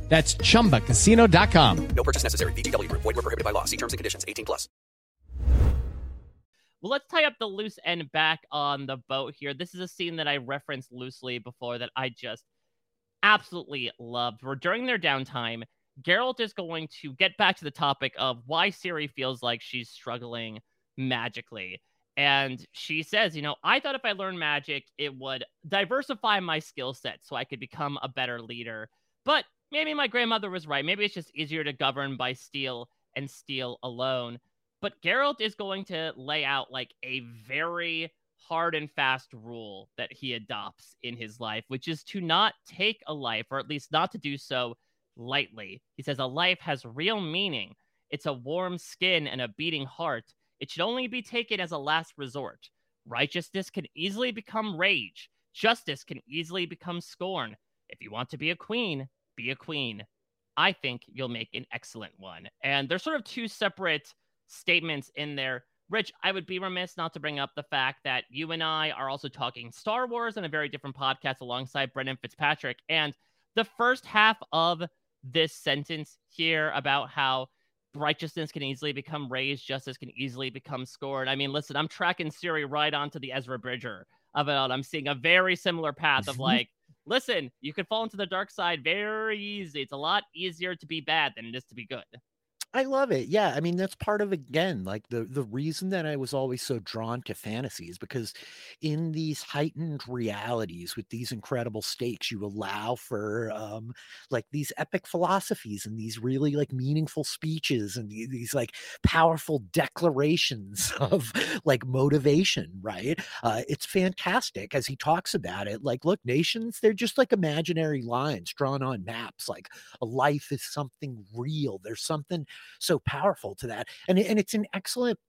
That's chumbacasino.com. No purchase necessary. VGW Group. Void where prohibited by law. See terms and conditions. 18 plus. Well, let's tie up the loose end back on the boat here. This is a scene that I referenced loosely before that I just absolutely loved. Where during their downtime, Geralt is going to get back to the topic of why Ciri feels like she's struggling magically. And she says, you know, I thought if I learned magic, it would diversify my skill set so I could become a better leader. But maybe my grandmother was right. Maybe it's just easier to govern by steel and steel alone. But Geralt is going to lay out like a very hard and fast rule that he adopts in his life, which is to not take a life, or at least not to do so lightly. He says a life has real meaning. It's a warm skin and a beating heart. It should only be taken as a last resort. Righteousness can easily become rage. Justice can easily become scorn. If you want to be a queen, be a queen. I think you'll make an excellent one. And there's sort of two separate statements in there. Rich, I would be remiss not to bring up the fact that you and I are also talking Star Wars on a very different podcast alongside Brendan Fitzpatrick. And the first half of this sentence here about how righteousness can easily become raised, justice can easily become scored. I mean, listen, I'm tracking Ciri right onto the Ezra Bridger of it all. I'm seeing a very similar path of mm-hmm. like, listen, you can fall into the dark side very easy. It's a lot easier to be bad than it is to be good. I love it. Yeah, I mean that's part of again like the the reason that I was always so drawn to fantasy is because in these heightened realities with these incredible stakes you allow for um like these epic philosophies and these really like meaningful speeches and the- these like powerful declarations [laughs] of like motivation, right? Uh it's fantastic as he talks about it like look nations they're just like imaginary lines drawn on maps like a life is something real. There's something so powerful to that. And, and it's an excellent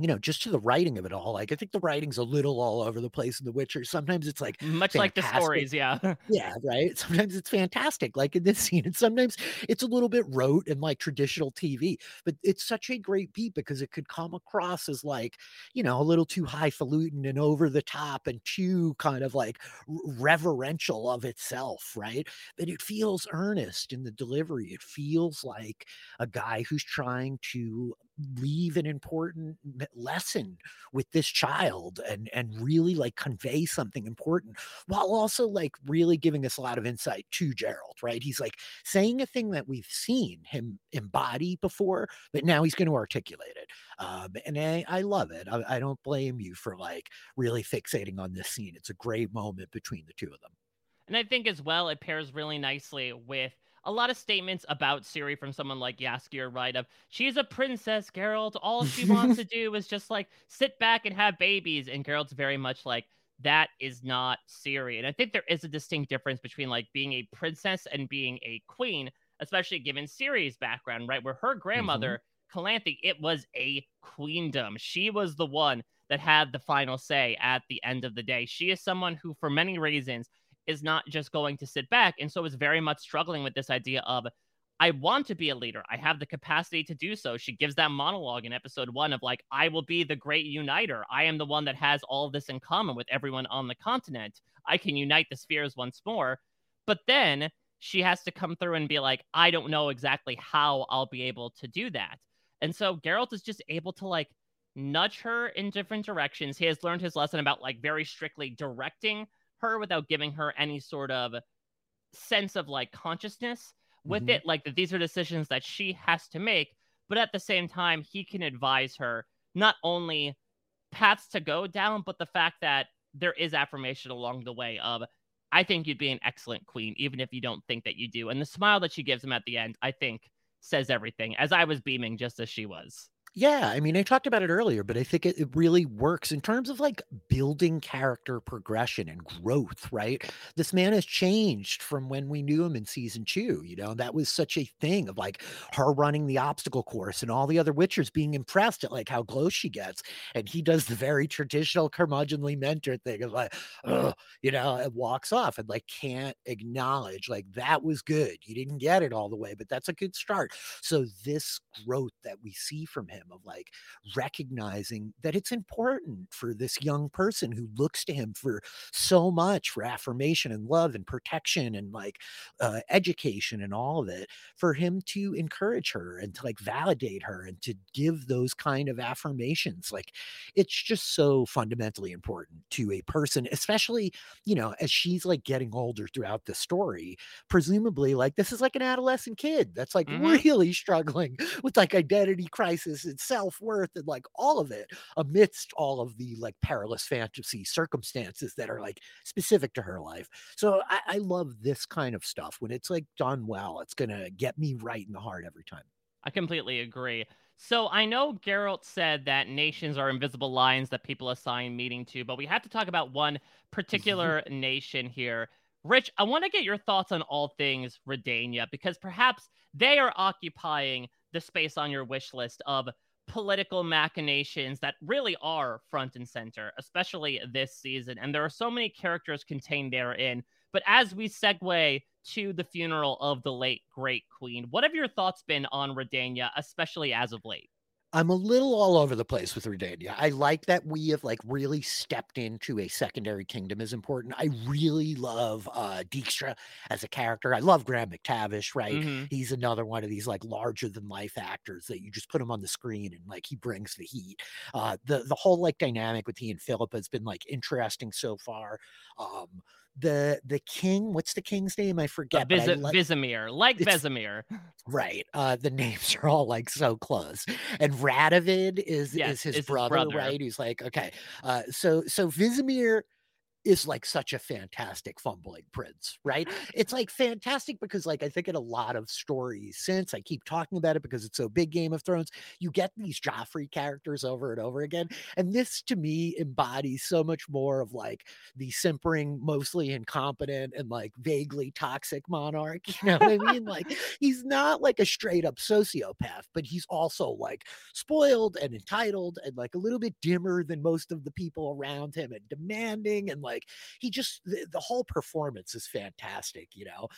you know, just to the writing of it all, like I think the writing's a little all over the place in The Witcher. Sometimes it's like Much like the stories, yeah. [laughs] Yeah, right. Sometimes it's fantastic, like in this [laughs] scene, and sometimes it's a little bit rote and like traditional TV. But it's such a great beat because it could come across as like, you know, a little too highfalutin and over the top and too kind of like reverential of itself, right? But it feels earnest in the delivery. It feels like a guy who's trying to leave an important lesson with this child and and really like convey something important while also like really giving us a lot of insight to Geralt, right? He's like saying a thing that we've seen him embody before, but now he's going to articulate it. Um, and I, I love it. I, I don't blame you for like really fixating on this scene. It's a great moment between the two of them. And I think as well, it pairs really nicely with a lot of statements about Ciri from someone like Jaskier, right? Of she's a princess, Geralt. All she wants to [laughs] do is just like sit back and have babies. And Geralt's very much like, that is not Ciri. And I think there is a distinct difference between like being a princess and being a queen, especially given Ciri's background, right? Where her grandmother, mm-hmm. Calanthe, it was a queendom. She was the one that had the final say at the end of the day. She is someone who, for many reasons, is not just going to sit back. And so is very much struggling with this idea of, I want to be a leader. I have the capacity to do so. She gives that monologue in episode one of like, I will be the great uniter. I am the one that has all this in common with everyone on the continent. I can unite the spheres once more. But then she has to come through and be like, I don't know exactly how I'll be able to do that. And so Geralt is just able to like nudge her in different directions. He has learned his lesson about like very strictly directing her without giving her any sort of sense of like consciousness with Mhm. it like that these are decisions that she has to make but at the same time he can advise her not only paths to go down but the fact that there is affirmation along the way of i think you'd be an excellent queen even if you don't think that you do and the smile that she gives him at the end i think says everything as i was beaming just as she was Yeah, I mean, I talked about it earlier, but I think it, it really works in terms of like building character progression and growth, right? This man has changed from when we knew him in season two. You know, that was such a thing of like her running the obstacle course and all the other Witchers being impressed at like how close she gets. And he does the very traditional curmudgeonly mentor thing of like, Ugh, you know, and walks off and like can't acknowledge like that was good. You didn't get it all the way, but that's a good start. So this growth that we see from him of like recognizing that it's important for this young person who looks to him for so much for affirmation and love and protection and like uh, education and all of it for him to encourage her and to like validate her and to give those kind of affirmations like it's just so fundamentally important to a person especially you know as she's like getting older throughout the story presumably like this is like an adolescent kid that's like Mhm. really [laughs] struggling with like identity crisis and self-worth and like all of it amidst all of the like perilous fantasy circumstances that are like specific to her life so I, I love this kind of stuff when it's like done well it's gonna get me right in the heart every time I completely agree. So I know Geralt said that nations are invisible lines that people assign meaning to, but we have to talk about one mm-hmm. particular nation here. Rich, I want to get your thoughts on all things Redania because perhaps they are occupying the space on your wish list of political machinations that really are front and center, especially this season. And there are so many characters contained therein. But as we segue to the funeral of the late great queen, what have your thoughts been on Redania, especially as of late? I'm a little all over the place with Redania. I like that we have like really stepped into a secondary kingdom is important. I really love uh Dijkstra as a character. I love Graham McTavish, right? Mhm. He's another one of these like larger than life actors that you just put him on the screen and like he brings the heat. Uh the the whole like dynamic with he and Philip has been like interesting so far. Um the the king. What's the king's name? I Uh, forget. I Vis- like- Vizimir, like It's- Vesemir. Right. Uh, the [laughs] names are all like so close. And Radovid is Yes, is his is his brother, brother. right? He's like, okay. Uh, so so Vizimir is like such a fantastic fumbling prince, right? It's like fantastic because like I think in a lot of stories since I keep talking about it because it's so big Game of Thrones, you get these Joffrey characters over and over again. And this to me embodies so much more of like the simpering, mostly incompetent and like vaguely toxic monarch. [laughs] You know what I mean? Like [laughs] he's not like a straight up sociopath, but he's also like spoiled and entitled and like a little bit dimmer than most of the people around him and demanding and like he just the, the whole performance is fantastic, you know.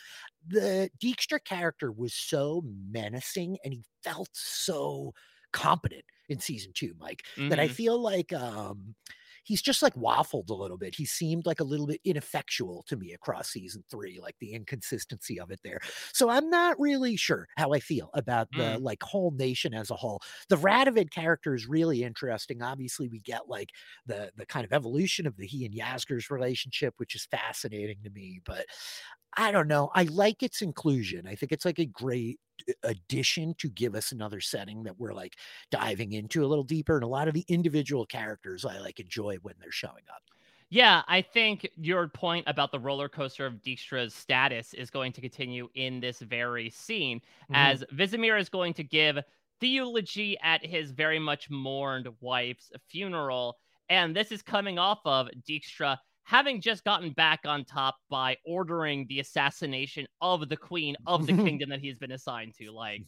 The Dijkstra character was so menacing and he felt so competent in season 2, Mike, that I Mhm. feel like um he's just like waffled a little bit. He seemed like a little bit ineffectual to me across season three, like the inconsistency of it there. So I'm not really sure how I feel about the Mm. like whole nation as a whole. The Radovid character is really interesting. Obviously, we get like the the kind of evolution of the he and Jaskier's relationship, which is fascinating to me. But I don't know. I like its inclusion. I think it's like a great addition to give us another setting that we're like diving into a little deeper. And a lot of the individual characters I like enjoy when they're showing up. Yeah, I think your point about the roller coaster of Dijkstra's status is going to continue in this very scene, Mhm. as Vizimir is going to give the eulogy at his very much mourned wife's funeral. And this is coming off of Dijkstra having just gotten back on top by ordering the assassination of the queen of the [laughs] kingdom that he's been assigned to. Like,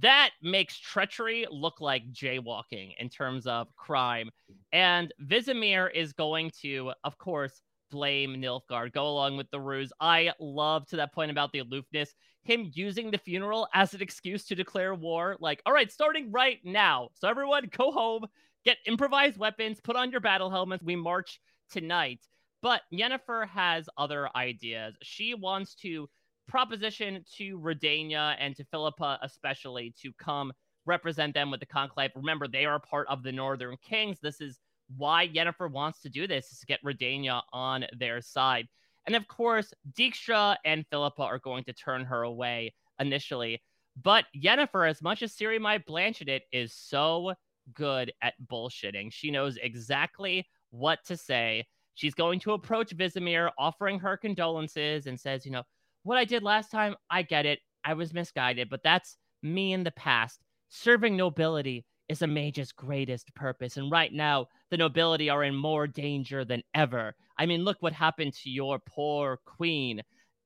that makes treachery look like jaywalking in terms of crime. And Vizimir is going to, of course, blame Nilfgaard, go along with the ruse. I love to that point about the aloofness, him using the funeral as an excuse to declare war. Like, all right, starting right now. So everyone go home, get improvised weapons, put on your battle helmets. We march tonight. But Yennefer has other ideas. She wants to proposition to Redania and to Philippa especially to come represent them with the conclave. Remember, they are part of the Northern Kings. This is why Yennefer wants to do this is to get Redania on their side. And of course, Dijkstra and Philippa are going to turn her away initially. But Yennefer, as much as Ciri might blanket it, is so good at bullshitting. She knows exactly what to say. She's going to approach Vizimir, offering her condolences, and says, You know, what I did last time, I get it. I was misguided, but that's me in the past. Serving nobility is a mage's greatest purpose. And right now, the nobility are in more danger than ever. I mean, look what happened to your poor queen.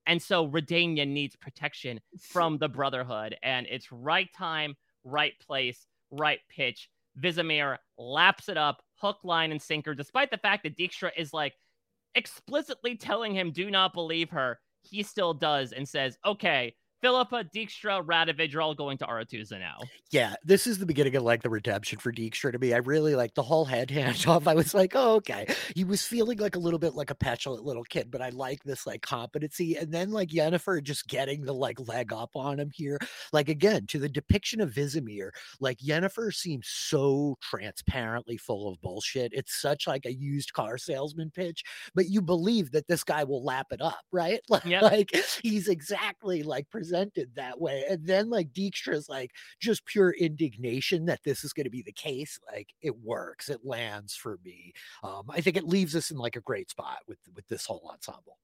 And so Redania needs protection from the Brotherhood. And it's right time, right place, right pitch. Vizimir laps it up, hook, line, and sinker, despite the fact that Dijkstra is like explicitly telling him, do not believe her. He still does and says, okay, Philippa, Dijkstra, Radovid are all going to Aretuza now. Yeah, this is the beginning of like the redemption for Dijkstra to me. I really like the whole head handoff. [laughs] I was like, oh, okay. He was feeling like a little bit like a petulant little kid, but I like this like competency. And then like Yennefer just getting the like leg up on him here. Like again, to the depiction of Vizimir, like Yennefer seems so transparently full of bullshit. It's such like a used car salesman pitch, but you believe that this guy will lap it up, right? Like, [laughs] Yep. like he's exactly like presented that way. And then like Dijkstra's like just pure indignation that this is going to be the case. Like it works. It lands for me. Um, I think it leaves us in like a great spot with with this whole ensemble.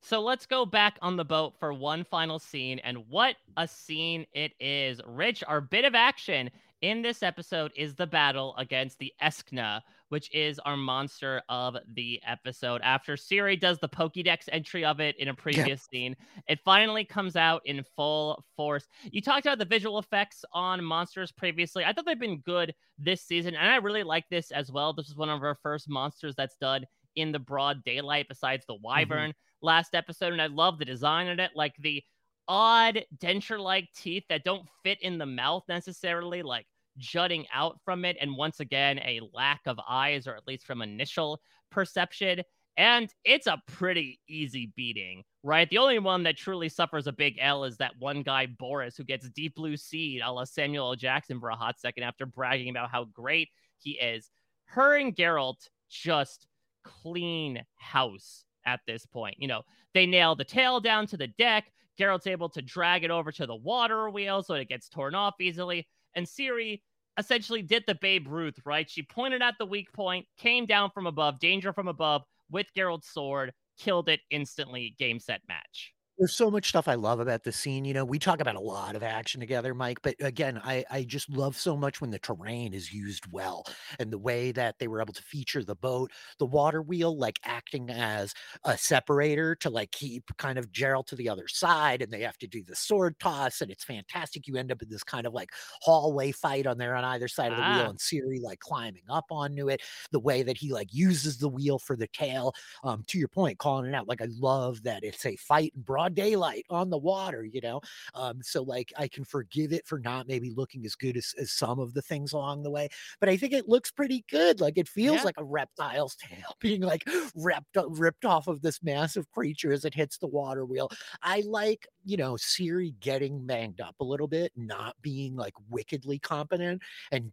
So let's go back on the boat for one final scene. And what a scene it is. Rich, our bit of action in this episode is the battle against the Aeschna, which is our monster of the episode. After Siri does the Pokédex entry of it in a previous scene, it finally comes out in full force. You talked about the visual effects on monsters previously. I thought they've been good this season, and I really like this as well. This is one of our first monsters that's done in the broad daylight besides the mm-hmm. wyvern last episode and i love the design of it like the odd denture like teeth that don't fit in the mouth necessarily like jutting out from it and once again a lack of eyes or at least from initial perception and it's a pretty easy beating right the only one that truly suffers a big l is that one guy boris who gets deep blue seed a la samuel l jackson for a hot second after bragging about how great he is her and Geralt just clean house at this point. You know, they nail the tail down to the deck. Geralt's able to drag it over to the water wheel so it gets torn off easily. And Ciri essentially did the Babe Ruth, right? She pointed at the weak point, came down from above, danger from above with Geralt's sword, killed it instantly, game set match there's so much stuff I love about the scene. You know, we talk about a lot of action together, Mike, but again, I, I just love so much when the terrain is used well and the way that they were able to feature the boat, the water wheel, like acting as a separator to like keep kind of Geralt to the other side. And they have to do the sword toss, and it's fantastic. You end up in this kind of like hallway fight on there on either side of the ah. wheel, and Ciri like climbing up onto it, the way that he like uses the wheel for the tail. Um, to your point, calling it out, like I love that it's a fight in broad daylight on the water, you know. Um, so like I can forgive it for not maybe looking as good as, as some of the things along the way, but I think it looks pretty good. Like it feels yeah. like a reptile's tail [laughs] being like ripped ripped off of this massive creature as it hits the water wheel. I like, you know, Ciri getting banged up a little bit, not being like wickedly competent and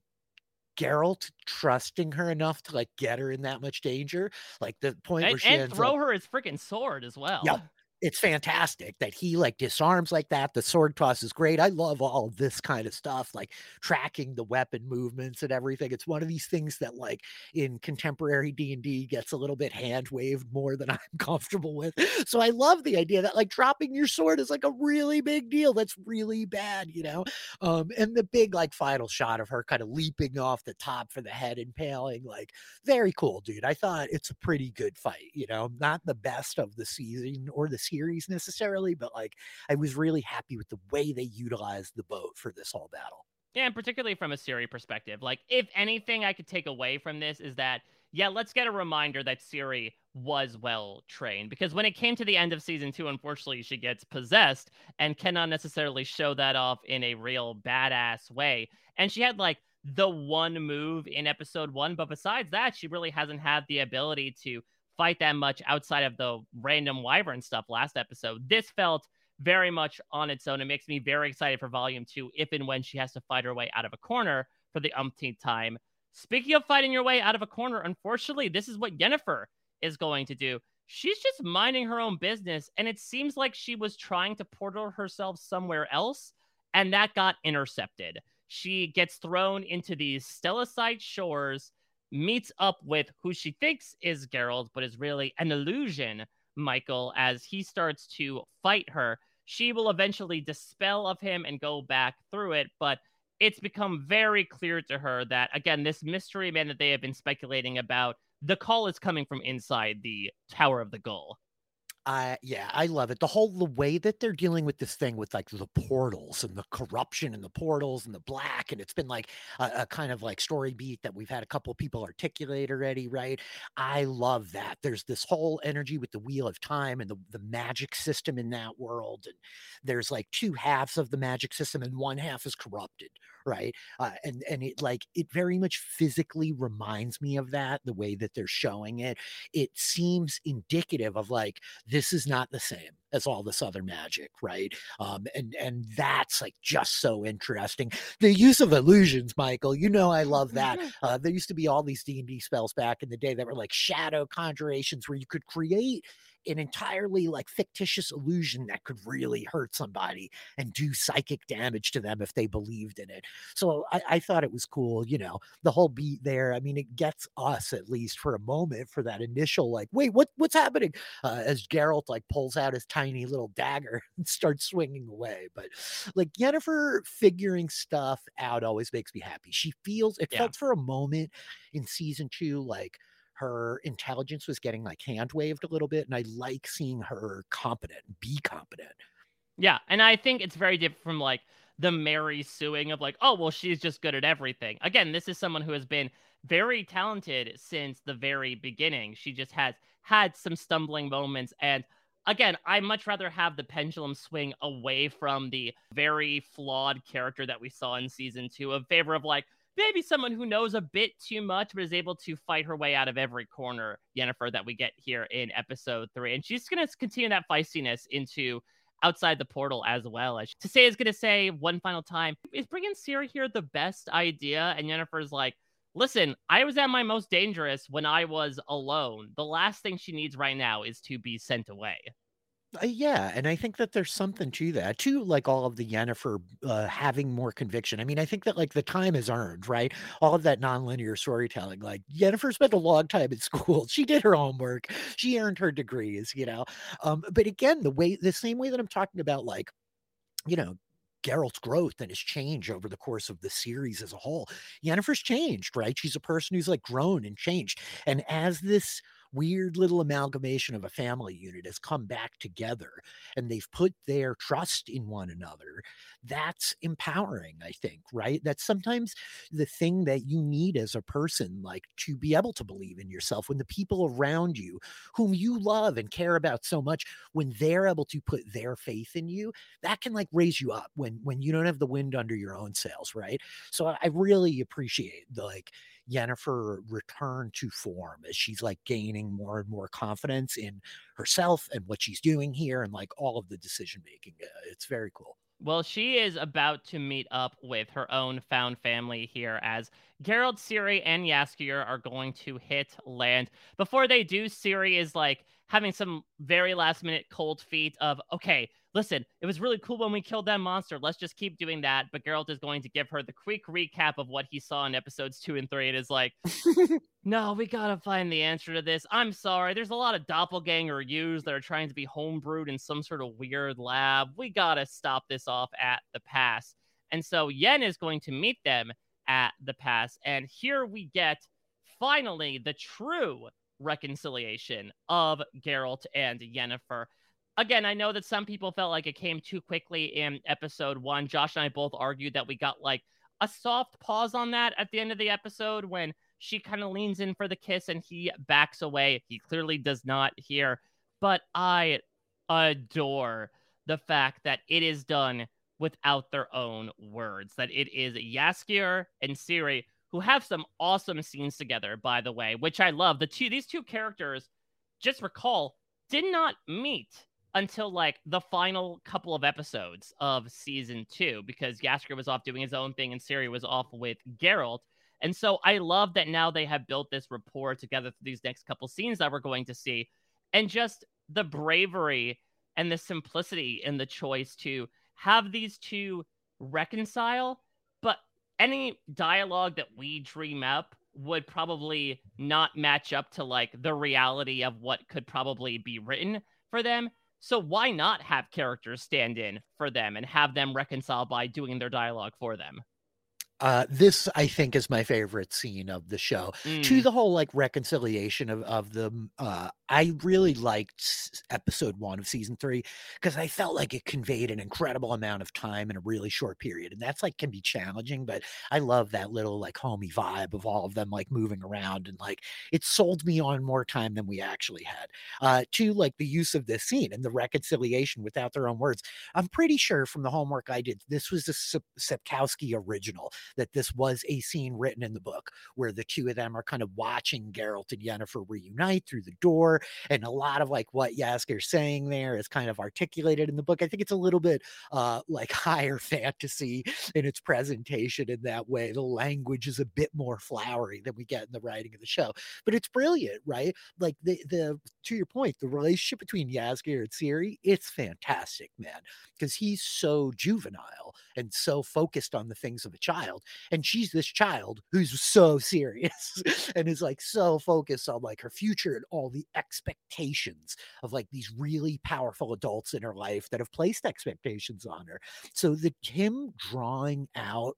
Geralt trusting her enough to like get her in that much danger, like the point and, where she and throw up, her his freaking sword as well. Yeah, it's fantastic that he like disarms like that. The sword toss is great. I love all this kind of stuff, like tracking the weapon movements and everything. It's one of these things that like in contemporary D&D gets a little bit hand waved more than [laughs] I'm comfortable with. So I love the idea that like dropping your sword is like a really big deal. That's really bad, you know? Um, and the big like final shot of her kind of leaping off the top for the head impaling, like very cool, dude. I thought it's a pretty good fight, you know, not the best of the season or the series necessarily, but like I was really happy with the way they utilized the boat for this whole battle. Yeah, and particularly from a Ciri perspective. Like, if anything I could take away from this is that, yeah, let's get a reminder that Ciri was well trained. Because when it came to the end of season two, unfortunately, she gets possessed and cannot necessarily show that off in a real badass way. And she had like the one move in episode one, but besides that, she really hasn't had the ability to fight that much outside of the random wyvern stuff last episode. This felt very much on its own. It makes me very excited for volume two, if and when she has to fight her way out of a corner for the umpteenth time. Speaking of fighting your way out of a corner, unfortunately, this is what Yennefer is going to do. She's just minding her own business, and it seems like she was trying to portal herself somewhere else, and that got intercepted. She gets thrown into these Stellicite shores meets up with who she thinks is Geralt, but is really an illusion, Michael, as he starts to fight her. She will eventually dispel of him and go back through it, but it's become very clear to her that, again, this mystery man that they have been speculating about, the call is coming from inside the Tower of the Gull. I yeah, I love it. The whole the way that they're dealing with this thing with like the portals and the corruption and the portals and the black, and it's been like a, a kind of like story beat that we've had a couple people articulate already, right? I love that. There's this whole energy with the wheel of time and the, the magic system in that world. And there's like two halves of the magic system, and one half is corrupted, right? Uh, and and it like it very much physically reminds me of that, the way that they're showing it. It seems indicative of like this is not the same as all this other magic, right? Um, and and that's like just so interesting. The use of illusions, Michael. You know I love that. [laughs] Uh, there used to be all these D and D spells back in the day that were like shadow conjurations, where you could create an entirely like fictitious illusion that could really hurt somebody and do psychic damage to them if they believed in it. So I, I thought it was cool, you know, the whole beat there. I mean, it gets us at least for a moment for that initial like, wait, what what's happening? Uh, as Geralt like pulls out his tiny little dagger [laughs] and starts swinging away. But like Yennefer figuring stuff out always makes me happy. She feels it yeah. felt for a moment in season two like her intelligence was getting like hand waved a little bit. And I like seeing her competent, be competent. Yeah. And I think it's very different from like the Mary suing of like, oh, well, she's just good at everything. Again, this is someone who has been very talented since the very beginning. She just has had some stumbling moments. And again, I much rather have the pendulum swing away from the very flawed character that we saw in season two of favor of like, maybe someone who knows a bit too much, but is able to fight her way out of every corner, Yennefer, that we get here in episode three. And she's going to continue that feistiness into outside the portal as well. As Tissaia is going to say one final time, is bringing Ciri here the best idea? And Yennefer's like, listen, I was at my most dangerous when I was alone. The last thing she needs right now is to be sent away. Uh, yeah, and I think that there's something to that, too, like all of the Yennefer uh, having more conviction. I mean, I think that like the time is earned, right? All of that nonlinear storytelling. Like Yennefer spent a long time at [laughs] school. She did her homework. She earned her degrees, you know. Um, but again, the way the same way that I'm talking about, like, you know, Geralt's growth and his change over the course of the series as a whole. Yennefer's changed, right? She's a person who's like grown and changed. And as this weird little amalgamation of a family unit has come back together and they've put their trust in one another. That's empowering i think right? That's sometimes the thing that you need as a person like to be able to believe in yourself when the people around you whom you love and care about so much when they're able to put their faith in you that can like raise you up when when you don't have the wind under your own sails right? So i really appreciate the like Yennefer return to form as she's like gaining more and more confidence in herself and what she's doing here and like all of the decision making. Uh, it's very cool. Well, she is about to meet up with her own found family here as Geralt, Ciri, and Jaskier are going to hit land. Before they do, Ciri is like having some very last minute cold feet of, okay, listen, it was really cool when we killed that monster. Let's just keep doing that. But Geralt is going to give her the quick recap of what he saw in episodes two and three. It is like, [laughs] no, we gotta find the answer to this. I'm sorry. There's a lot of doppelganger yous that are trying to be homebrewed in some sort of weird lab. We gotta stop this off at the pass. And so Yen is going to meet them at the pass. And here we get finally the true reconciliation of Geralt and Yennefer again, I know that some people felt like it came too quickly in episode one. Josh and I both argued that we got like a soft pause on that at the end of the episode when she kind of leans in for the kiss and he backs away. He clearly does not hear. But I adore the fact that it is done without their own words, that it is Jaskier and Ciri who have some awesome scenes together, by the way, which I love. The two these two characters, just recall, did not meet until like the final couple of episodes of season two because Jaskier was off doing his own thing and Ciri was off with Geralt. And so I love that now they have built this rapport together through these next couple scenes that we're going to see. And just the bravery and the simplicity in the choice to have these two reconcile. But any dialogue that we dream up would probably not match up to like the reality of what could probably be written for them. So why not have characters stand in for them and have them reconcile by doing their dialogue for them? Uh, this I think is my favorite scene of the show. Mm. To the whole like reconciliation of of the uh, I really liked episode one of season three because I felt like it conveyed an incredible amount of time in a really short period. And that's like can be challenging, but I love that little like homey vibe of all of them like moving around and like it sold me on more time than we actually had. Uh, to like the use of this scene and the reconciliation without their own words. I'm pretty sure from the homework I did, this was a Sapkowski original, that this was a scene written in the book where the two of them are kind of watching Geralt and Yennefer reunite through the door and a lot of like what Jaskier's saying there is kind of articulated in the book. I think it's a little bit uh, like [laughs] higher fantasy in its presentation in that way. The language is a bit more flowery than we get in the writing of the show, but it's brilliant, right? Like the the to your point, the relationship between Jaskier and Ciri, it's fantastic, man, because he's so juvenile and so focused on the things of a child, and she's this child who's so serious [laughs] and is like so focused on like her future and all the expectations of like these really powerful adults in her life that have placed expectations on her. So that him drawing out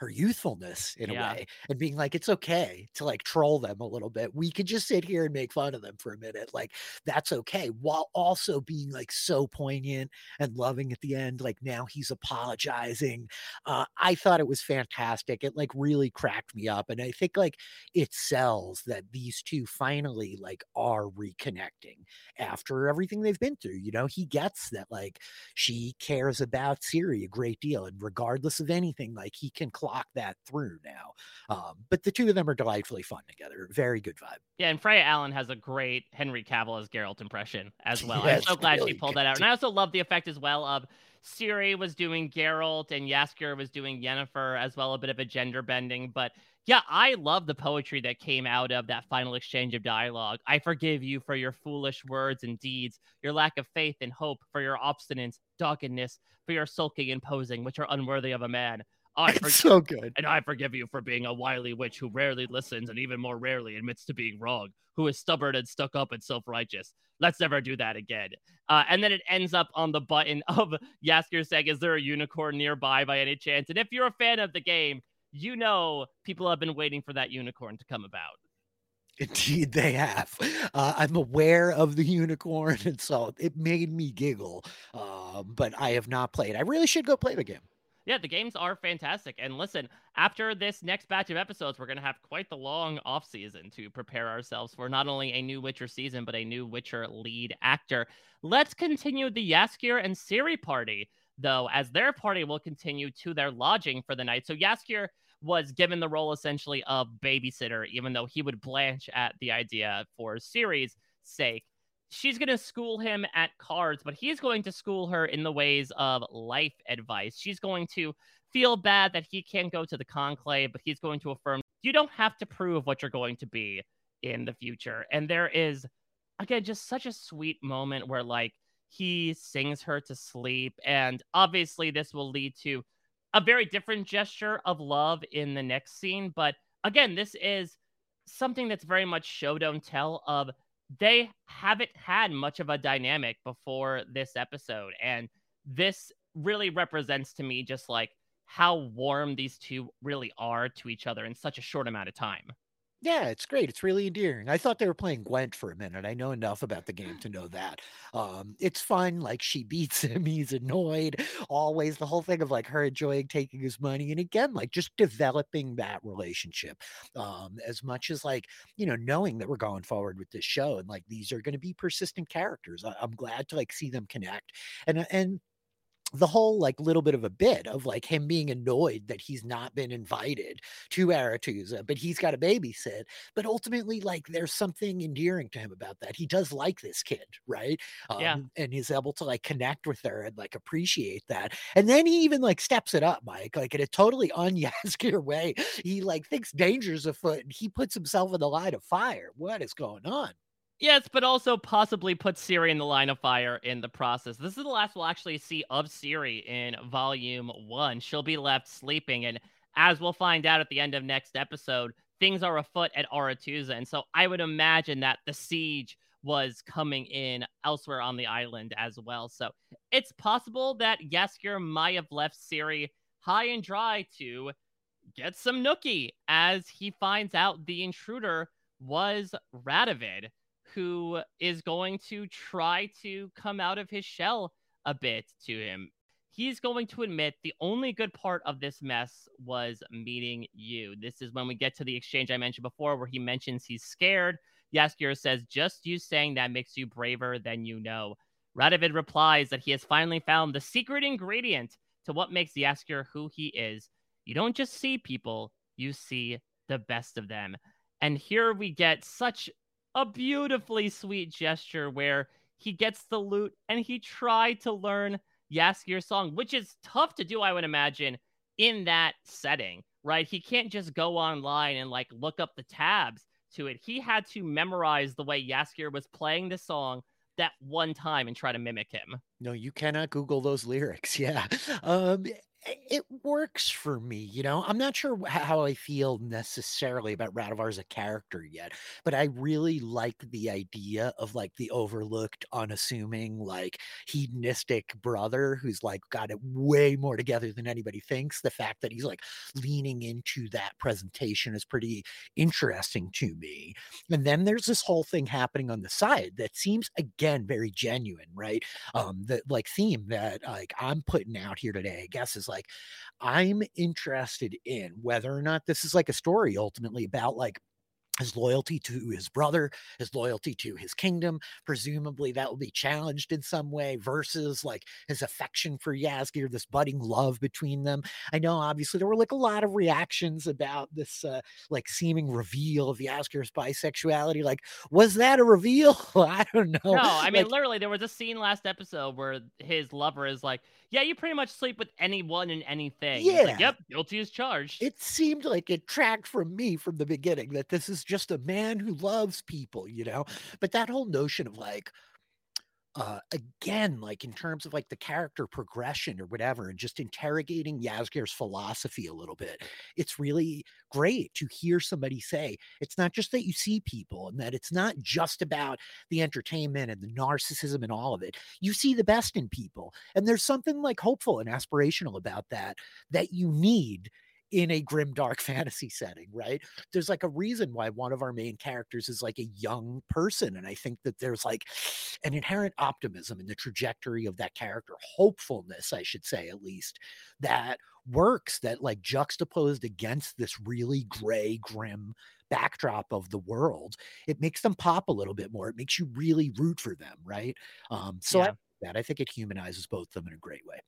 her youthfulness in yeah. a way and being like it's okay to like troll them a little bit. We could just sit here and make fun of them for a minute like that's okay while also being like so poignant and loving at the end like now he's apologizing. Uh i thought it was fantastic. It like really cracked me up and i think like it sells that these two finally like are reconnecting after everything they've been through you know? He gets that like she cares about Ciri a great deal and regardless of anything like he can cl- lock that through now. Um, but the two of them are delightfully fun together. Very good vibe. Yeah, and Freya Allan has a great Henry Cavill as Geralt impression as well. Yes, I'm so glad really she pulled that out. And I also love the effect as well of Ciri was doing Geralt and Jaskier was doing Yennefer as well, a bit of a gender bending. But yeah, I love the poetry that came out of that final exchange of dialogue. I forgive you for your foolish words and deeds, your lack of faith and hope, for your obstinance, doggedness, for your sulking and posing, which are unworthy of a man. I [laughs] It's so good. And I forgive you for being a wily witch who rarely listens and even more rarely admits to being wrong, who is stubborn and stuck up and self righteous. Let's never do that again. Uh, and then it ends up on the button [laughs] of Jaskier saying, Is there a unicorn nearby by any chance? And if you're a fan of the game, you know people have been waiting for that unicorn to come about. Indeed, they have. Uh, I'm aware of the unicorn, [laughs] and so it made me giggle. Um, but I have not played. I really should go play the game. Yeah, the games are fantastic. And listen, after this next batch of episodes, we're going to have quite the long off season to prepare ourselves for not only a new Witcher season, but a new Witcher lead actor. Let's continue the Jaskier and Ciri party, though, as their party will continue to their lodging for the night. So Jaskier was given the role essentially of babysitter, even though he would blanch at the idea for Ciri's sake she's going to school him at cards, but he's going to school her in the ways of life advice. She's going to feel bad that he can't go to the conclave, but he's going to affirm you don't have to prove what you're going to be in the future. And there is, again, just such a sweet moment where, like, he sings her to sleep. And obviously, this will lead to a very different gesture of love in the next scene. But again, this is something that's very much show don't tell of they haven't had much of a dynamic before this episode. And this really represents to me just like how warm these two really are to each other in such a short amount of time. Yeah, it's great. It's really endearing. I thought they were playing Gwent for a minute. I know enough about the game [sighs] to know that. Um, it's fun. Like she [laughs] beats him, he's annoyed. Always the whole thing of like her enjoying taking his money, and again, like just developing that relationship. Um, as much as like you know, knowing that we're going forward with this show, and like these are going to be persistent characters. I- I'm glad to like see them connect, and and the whole like little bit of a bit of like him being annoyed that he's not been invited to Aretuza, but he's got a babysit. But ultimately, like there's something endearing to him about that. He does like this kid, right? Um, Yeah. And he's able to like connect with her and like appreciate that. And then he even like steps it up, Mike, like in a totally [laughs] unyaskier way. He like thinks danger's afoot and he puts himself in the line of fire. What is going on? Yes, but also possibly put Ciri in the line of fire in the process. This is the last we'll actually see of Ciri in volume one. She'll be left sleeping, and as we'll find out at the end of next episode, things are afoot at Aretuza. And so I would imagine that the siege was coming in elsewhere on the island as well. So it's possible that Jaskier might have left Ciri high and dry to get some nookie as he finds out the intruder was Radovid who is going to try to come out of his shell a bit to him. He's going to admit the only good part of this mess was meeting you. This is when we get to the exchange I mentioned before, where he mentions he's scared. Jaskier says, Just you saying that makes you braver than you know. Radovid replies that he has finally found the secret ingredient to what makes Jaskier who he is. You don't just see people, you see the best of them. And here we get such a beautifully sweet gesture where he gets the loot and he tried to learn Jaskier's song, which is tough to do, I would imagine, in that setting, right? He can't just go online and like look up the tabs to it. He had to memorize the way Yaskir was playing the song that one time and try to mimic him. No, you cannot Google those lyrics. [laughs] Yeah. Um, it works for me, you know. I'm not sure how I feel necessarily about Radovid as a character yet, but I really like the idea of like the overlooked, unassuming, like hedonistic brother who's like got it way more together than anybody thinks. The fact that he's like leaning into that presentation is pretty interesting to me. And then there's this whole thing happening on the side that seems again very genuine, right? Um, the like theme that like I'm putting out here today, I guess, is like I'm interested in whether or not this is like a story ultimately about like his loyalty to his brother, his loyalty to his kingdom. Presumably, that will be challenged in some way versus like his affection for Jaskier, this budding love between them. I know, obviously, there were like a lot of reactions about this uh, like seeming reveal of Jaskier's bisexuality. Like, was that a reveal? [laughs] I don't know. No, I mean, Like, literally, there was a scene last episode where his lover is like, yeah, you pretty much sleep with anyone and anything. Yeah. Like, yep, guilty as charged. It seemed like it tracked from me from the beginning that this is just a man who loves people, you know? But that whole notion of like, uh, again, like in terms of like the character progression or whatever, and just interrogating Jaskier's philosophy a little bit. It's really great to hear somebody say it's not just that you see people and that it's not just about the entertainment and the narcissism and all of it. You see the best in people. And there's something like hopeful and aspirational about that that you need in a grim dark [laughs] fantasy setting right? There's like a reason why one of our main characters is like a young person and i think that there's like [sighs] an inherent optimism in the trajectory of that character hopefulness i should say at least that works that like juxtaposed against this really gray grim backdrop of the world it makes them pop a little bit more it makes you really root for them right? Um so Yeah. I, that i think it humanizes both of them in a great way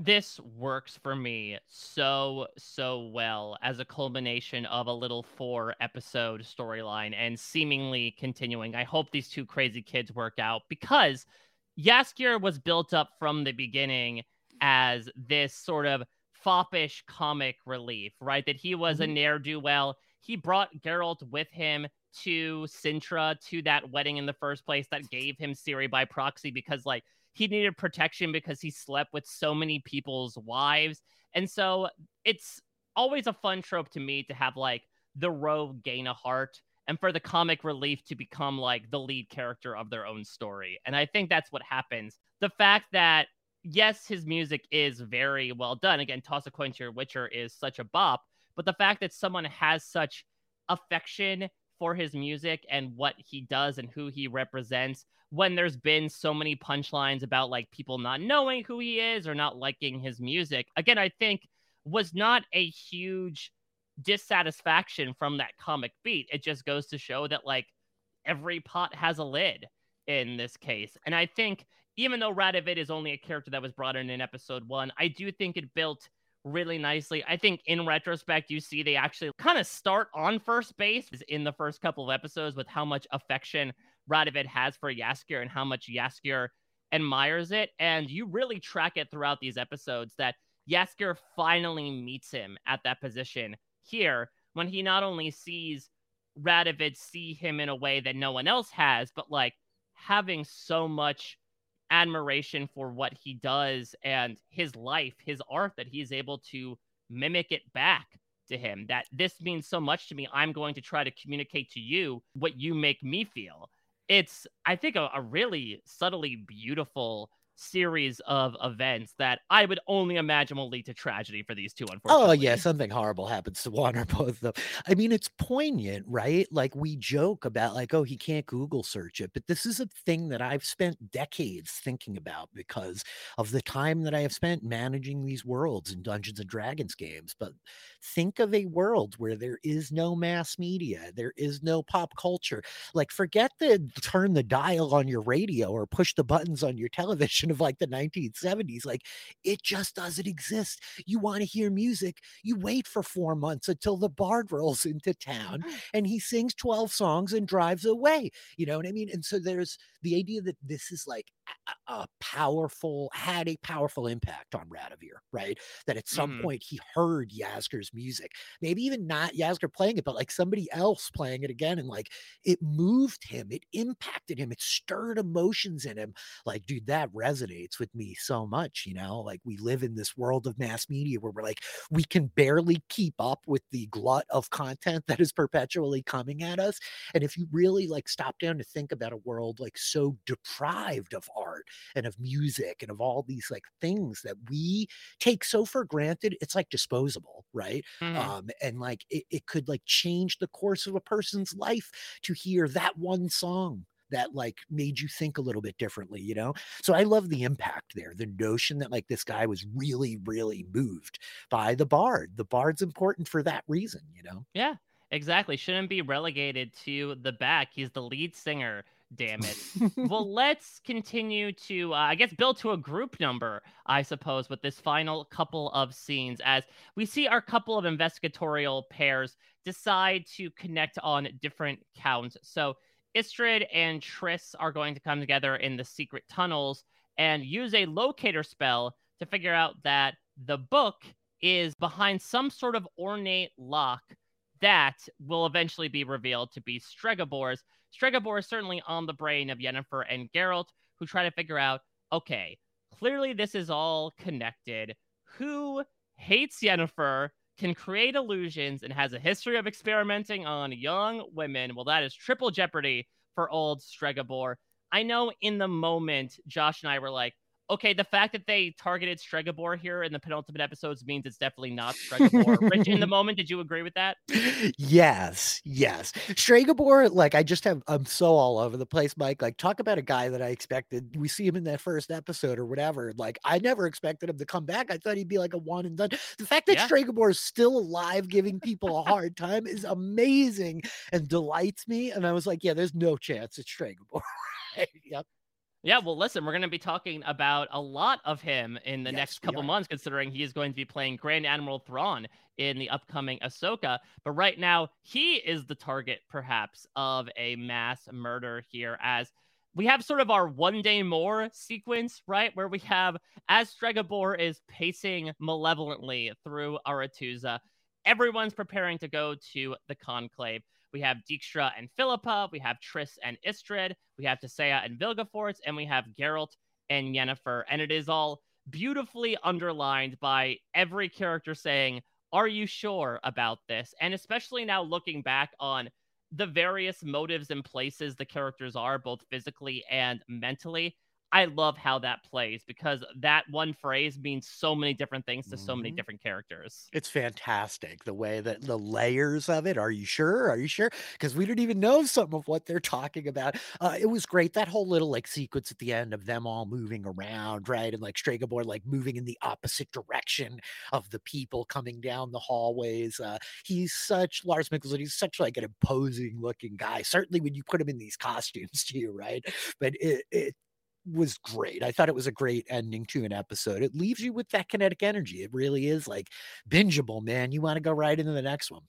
this works for me so so well as a culmination of a little four episode storyline and seemingly continuing. I hope these two crazy kids work out because Jaskier was built up from the beginning as this sort of foppish comic relief right? That he was a mm-hmm. ne'er-do-well. He brought Geralt with him to Cintra to that wedding in the first place that gave him Ciri by proxy because like he needed protection because he slept with so many people's wives. And so it's always a fun trope to me to have like the rogue gain a heart and for the comic relief to become like the lead character of their own story. And I think that's what happens. The fact that yes, his music is very well done. Again, Toss a Coin to Your Witcher is such a bop, but the fact that someone has such affection for his music and what he does and who he represents when there's been so many punchlines about like people not knowing who he is or not liking his music again i think was not a huge dissatisfaction from that comic beat. It just goes to show that like every pot has a lid in this case. And i think even though Radovid is only a character that was brought in in episode one i do think it built really nicely. I think in retrospect, you see they actually kind of start on first base in the first couple of episodes with how much affection Radovid has for Jaskier and how much Jaskier admires it. And you really track it throughout these episodes that Jaskier finally meets him at that position here when he not only sees Radovid see him in a way that no one else has, but like having so much admiration for what he does and his life, his art that he's able to mimic it back to him. That this means so much to me. I'm going to try to communicate to you what you make me feel. It's, I think, a, a really subtly beautiful series of events that I would only imagine will lead to tragedy for these two, unfortunately. Oh yeah, something horrible happens to one or both of them. I mean, it's poignant, right? Like we joke about like, oh, he can't Google search it, but this is a thing that I've spent decades thinking about because of the time that I have spent managing these worlds in Dungeons and Dragons games. But think of a world where there is no mass media, there is no pop culture. Like, forget the turn the dial on your radio or push the buttons on your television of like the 1970s. Like, it just doesn't exist. You want to hear music, you wait for four months until the bard rolls into town and he sings 12 songs and drives away. You know what I mean? And so there's the idea that this is like a, powerful, had a powerful impact on Radovid, right? That at some Mhm. point he heard Jaskier's music, maybe even not Yasgur playing it, but like somebody else playing it again. And like it moved him, it impacted him, it stirred emotions in him. Like, dude, that resonates with me so much, you know? Like we live in this world of mass media where we're like, we can barely keep up with the glut of content that is perpetually coming at us. And if you really like stop down to think about a world like so deprived of art and of music and of all these like things that we take so for granted, it's like disposable, right? Mhm. Um, and like it, it could like change the course of a person's life to hear that one song that like made you think a little bit differently, you know? So I love the impact there. The notion that like this guy was really, really moved by the bard. The bard's important for that reason, you know? Yeah, exactly. Shouldn't be relegated to the back. He's the lead singer. Damn it. [laughs] well, let's continue to, uh, I guess, build to a group number, I suppose, with this final couple of scenes as we see our couple of investigatorial pairs decide to connect on different counts. So Istredd and Triss are going to come together in the secret tunnels and use a locator spell to figure out that the book is behind some sort of ornate lock that will eventually be revealed to be Stregobor's. Stregobor is certainly on the brain of Yennefer and Geralt, who try to figure out okay, clearly this is all connected. Who hates Yennefer, can create illusions, and has a history of experimenting on young women? Well, that is triple jeopardy for old Stregobor. I know in the moment, Josh and I were like, okay, the fact that they targeted Stregobor here in the penultimate episodes means it's definitely not Stregobor. Rich, in the [laughs] moment, did you agree with that? Yes, yes. Stregobor, like I just have, I'm so all over the place, Mike. Like, talk about a guy that I expected. We see him in that first episode or whatever. Like, I never expected him to come back. I thought he'd be like a one and done. The fact that Yeah. Stregobor is still alive, giving people a hard time, is amazing and delights me. And I was like, yeah, there's no chance it's Stregobor. [laughs] Yep. Yeah, well, listen, we're going to be talking about a lot of him in the Yes, next couple months, considering he is going to be playing Grand Admiral Thrawn in the upcoming Ahsoka. But right now, he is the target, perhaps, of a mass murder here, as we have sort of our one day more sequence, right? Where we have, as Stregobor is pacing malevolently through Aretuza, everyone's preparing to go to the conclave. We have Dijkstra and Philippa, we have Triss and Istredd, we have Tissaia and Vilgefortz, and we have Geralt and Yennefer. And it is all beautifully underlined by every character saying, Are you sure about this? And especially now looking back on the various motives and places the characters are, both physically and mentally. I love how that plays because that one phrase means so many different things to so many Mhm. different characters. It's fantastic the way that the layers of it. Are you sure? Are you sure? Because we don't even know some of what they're talking about. Uh, it was great that whole little like sequence at the end of them all moving around, right? And like Stregobor like moving in the opposite direction of the people coming down the hallways. Uh, he's such Lars Mikkelsen. He's such like an imposing looking guy. Certainly when you put him in these costumes [laughs] too, right? But it, it was great. I thought it was a great ending to an episode. It leaves you with that kinetic energy. It really is like bingeable, man. You want to go right into the next one.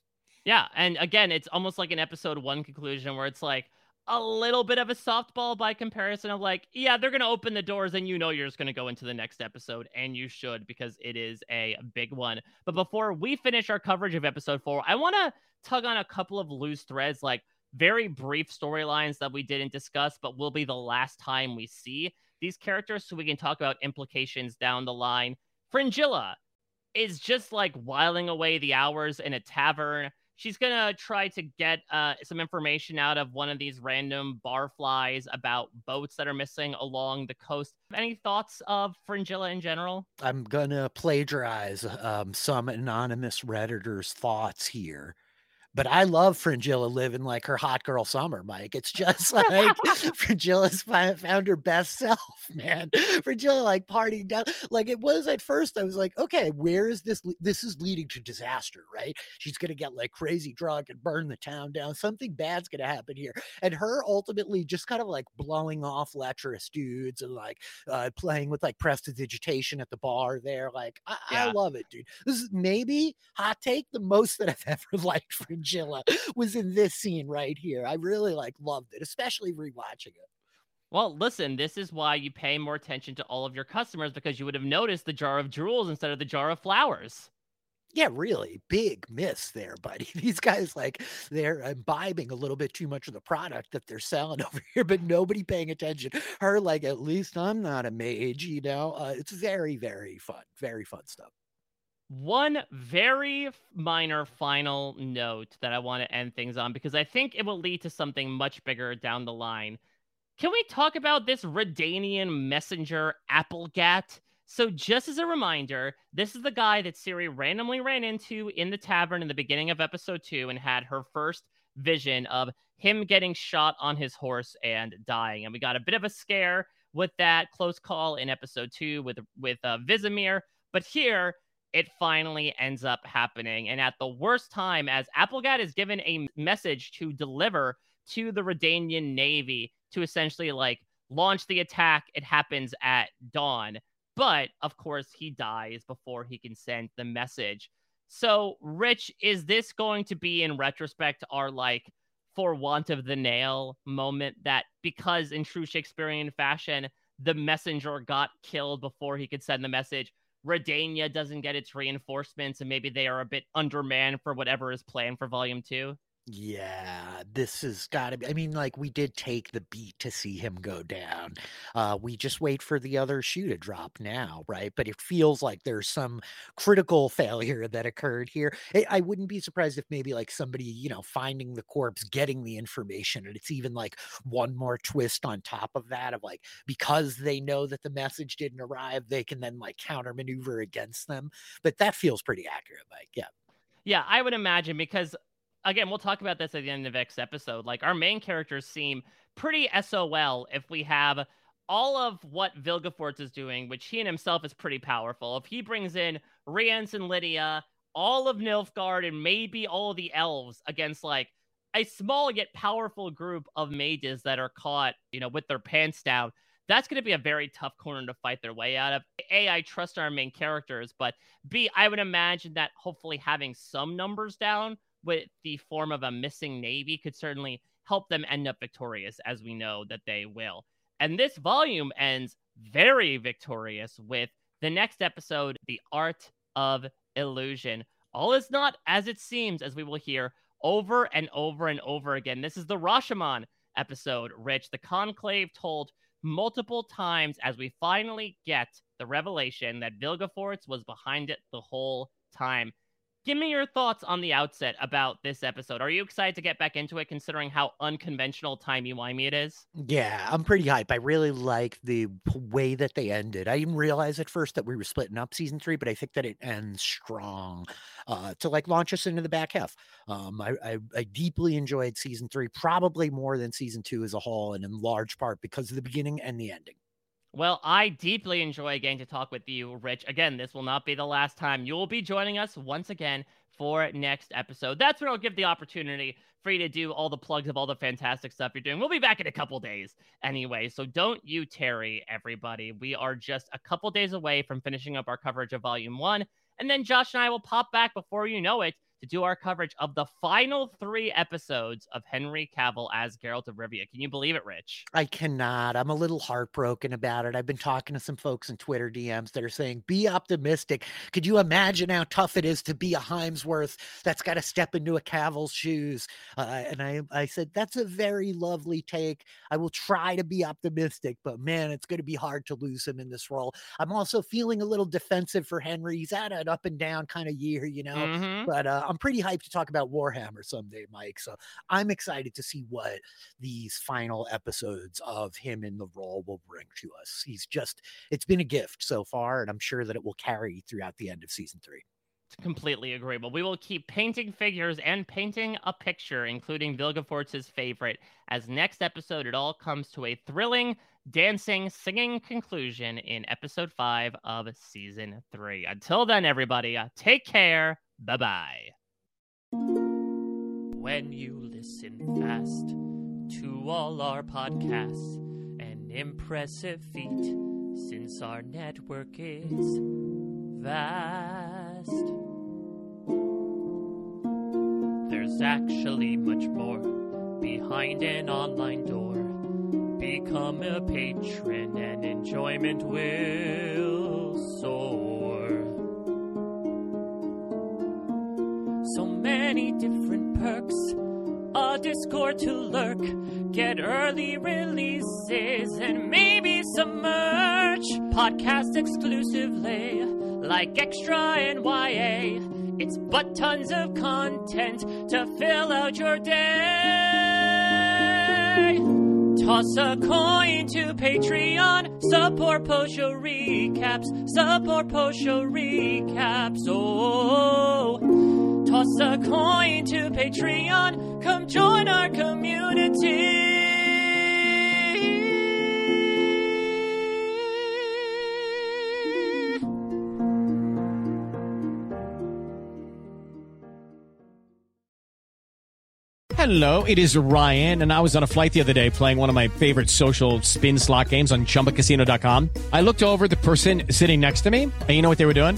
Yeah, and again, it's almost like an episode one conclusion where it's like a little bit of a softball by comparison of like, yeah, they're gonna open the doors and you know you're just gonna go into the next episode, and you should because it is a big one. But before we finish our coverage of episode four, I wanna tug on a couple of loose threads, like very brief storylines that we didn't discuss, but will be the last time we see these characters so we can talk about implications down the line. Fringilla is just like whiling away the hours in a tavern. She's gonna try to get uh, some information out of one of these random barflies about boats that are missing along the coast. Any thoughts of Fringilla in general? I'm gonna plagiarize um, some anonymous redditor's thoughts here. But I love Fringilla living like her hot girl summer, Mike. It's just [laughs] like [laughs] Fringilla's fi- found her best self, man. Fringilla like partying down. Like it was at first, I was like, okay, where is this? This is leading to disaster, right? She's gonna get like crazy drunk and burn the town down. Something bad's gonna happen here. And her ultimately just kind of like blowing off lecherous dudes and like uh, playing with like prestidigitation at the bar there. Like I, I love it, dude. This is maybe hot take the most that I've [laughs] ever liked Fringilla was in this scene right here. I really like loved it, especially rewatching it. Well, listen, this is why you pay more attention to all of your customers because you would have noticed the jar of jewels instead of the jar of flowers. Yeah, really big miss there, buddy. [laughs] These guys like they're imbibing a little bit too much of the product that they're selling [laughs] over here, but nobody paying attention. Her like, at least I'm not a mage, you know. Uh, it's very, very fun, very fun stuff. One very minor final note that I want to end things on because I think it will lead to something much bigger down the line. Can we talk about this Redanian messenger Aplegatt? So, just as a reminder, this is the guy that Ciri randomly ran into in the tavern in the beginning of episode two and had her first vision of him getting shot on his horse and dying. And we got a bit of a scare with that close call in episode two with with uh, but here it finally ends up happening. And at the worst time, as Aplegatt is given a message to deliver to the Redanian Navy to essentially like launch the attack, it happens at dawn. But of course, he dies before he can send the message. So, Rich, is this going to be in retrospect our like for want of the nail moment that because in true Shakespearean fashion, the messenger got killed before he could send the message? Redania doesn't get its reinforcements and maybe they are a bit undermanned for whatever is planned for volume two? Yeah, this has got to be. I mean, like we did take the beat to see him go down. Uh, we just wait for the other shoe to drop now, right? But it feels like there's some critical [laughs] failure that occurred here. I I wouldn't be surprised if maybe like somebody, you know, finding the corpse, getting the information, and it's even like one more twist on top of that of like because they know that the message didn't arrive, they can then like counter maneuver against them. But that feels pretty accurate, Mike. Yeah. Yeah, I would imagine because again, we'll talk about this at the end of next episode. Like our main characters seem pretty SOL if we have all of what Vilgefortz is doing, which he and himself is pretty powerful. If he brings in Rience and Lydia, all of Nilfgaard, and maybe all the elves against like a small yet powerful group of mages that are caught, you know, with their pants down. That's going to be a very tough corner to fight their way out of. A, I trust our main characters, but B, I would imagine that hopefully having some numbers down with the form of a missing navy could certainly help them end up victorious, as we know that they will. And this volume ends very victorious with the next episode, The Art of Illusion. All is not as it seems, as we will hear over and over and over again. This is the Rashomon episode, Rich. The Conclave told multiple times as we finally get the revelation that Vilgefortz was behind it the whole time give me your thoughts on the outset about this episode. Are you excited to get back into it considering how unconventional timey-wimey it is? Yeah, I'm pretty hype. I really like the way that they ended. I didn't realize at first that we were splitting up season three, but I think that it ends strong uh, to like launch us into the back half. Um, I, I, I deeply enjoyed season three, probably more than season two as a whole, and in large part because of the beginning and the ending. Well, I deeply enjoy getting to talk with you, Rich. Again, this will not be the last time. You will be joining us once again for next episode. That's when I'll give the opportunity for you to do all the plugs of all the fantastic stuff you're doing. We'll be back in a couple days anyway, so don't you tarry, everybody. We are just a couple days away from finishing up our coverage of Volume 1, and then Josh and I will pop back before you know it to do our coverage of the final three episodes of Henry Cavill as Geralt of Rivia. Can you believe it, Rich? I cannot. I'm a little heartbroken about it. I've been talking to some folks in Twitter DMs that are saying, be optimistic. Could you imagine how tough it is to be a Hemsworth that's got to step into a Cavill's shoes? Uh, and I, I said, that's a very lovely take. I will try to be optimistic, but man, it's going to be hard to lose him in this role. I'm also feeling a little defensive for Henry. He's had an up and down kind of year, you know, Mhm. but uh, I'm pretty hyped to talk about Warhammer someday, Mike. So I'm excited to see what these final episodes of him in the role will bring to us. He's just, it's been a gift so far, and I'm sure that it will carry throughout the end of season three. Completely agreeable. We will keep painting figures and painting a picture, including Vilgefortz's favorite, as next episode it all comes to a thrilling, dancing, singing conclusion in episode five of season three. Until then, everybody, uh, take care. Bye bye. When you listen fast to all our podcasts, an impressive feat since our network is vast. There's actually much more behind an online door. Become a patron and enjoyment will soar. Many different perks, a Discord to lurk, get early releases and maybe some merch. Podcast exclusively, like Extra and YA. It's but tons of content to fill out your day. Toss a coin to Patreon, support post show recaps, support post show recaps. Oh, toss a coin to Patreon, come join our community. Hello, it is Ryan, and I was on a flight the other day playing one of my favorite social spin slot games on chumbacasino.com. I looked over the person sitting next to me, and you know what they were doing?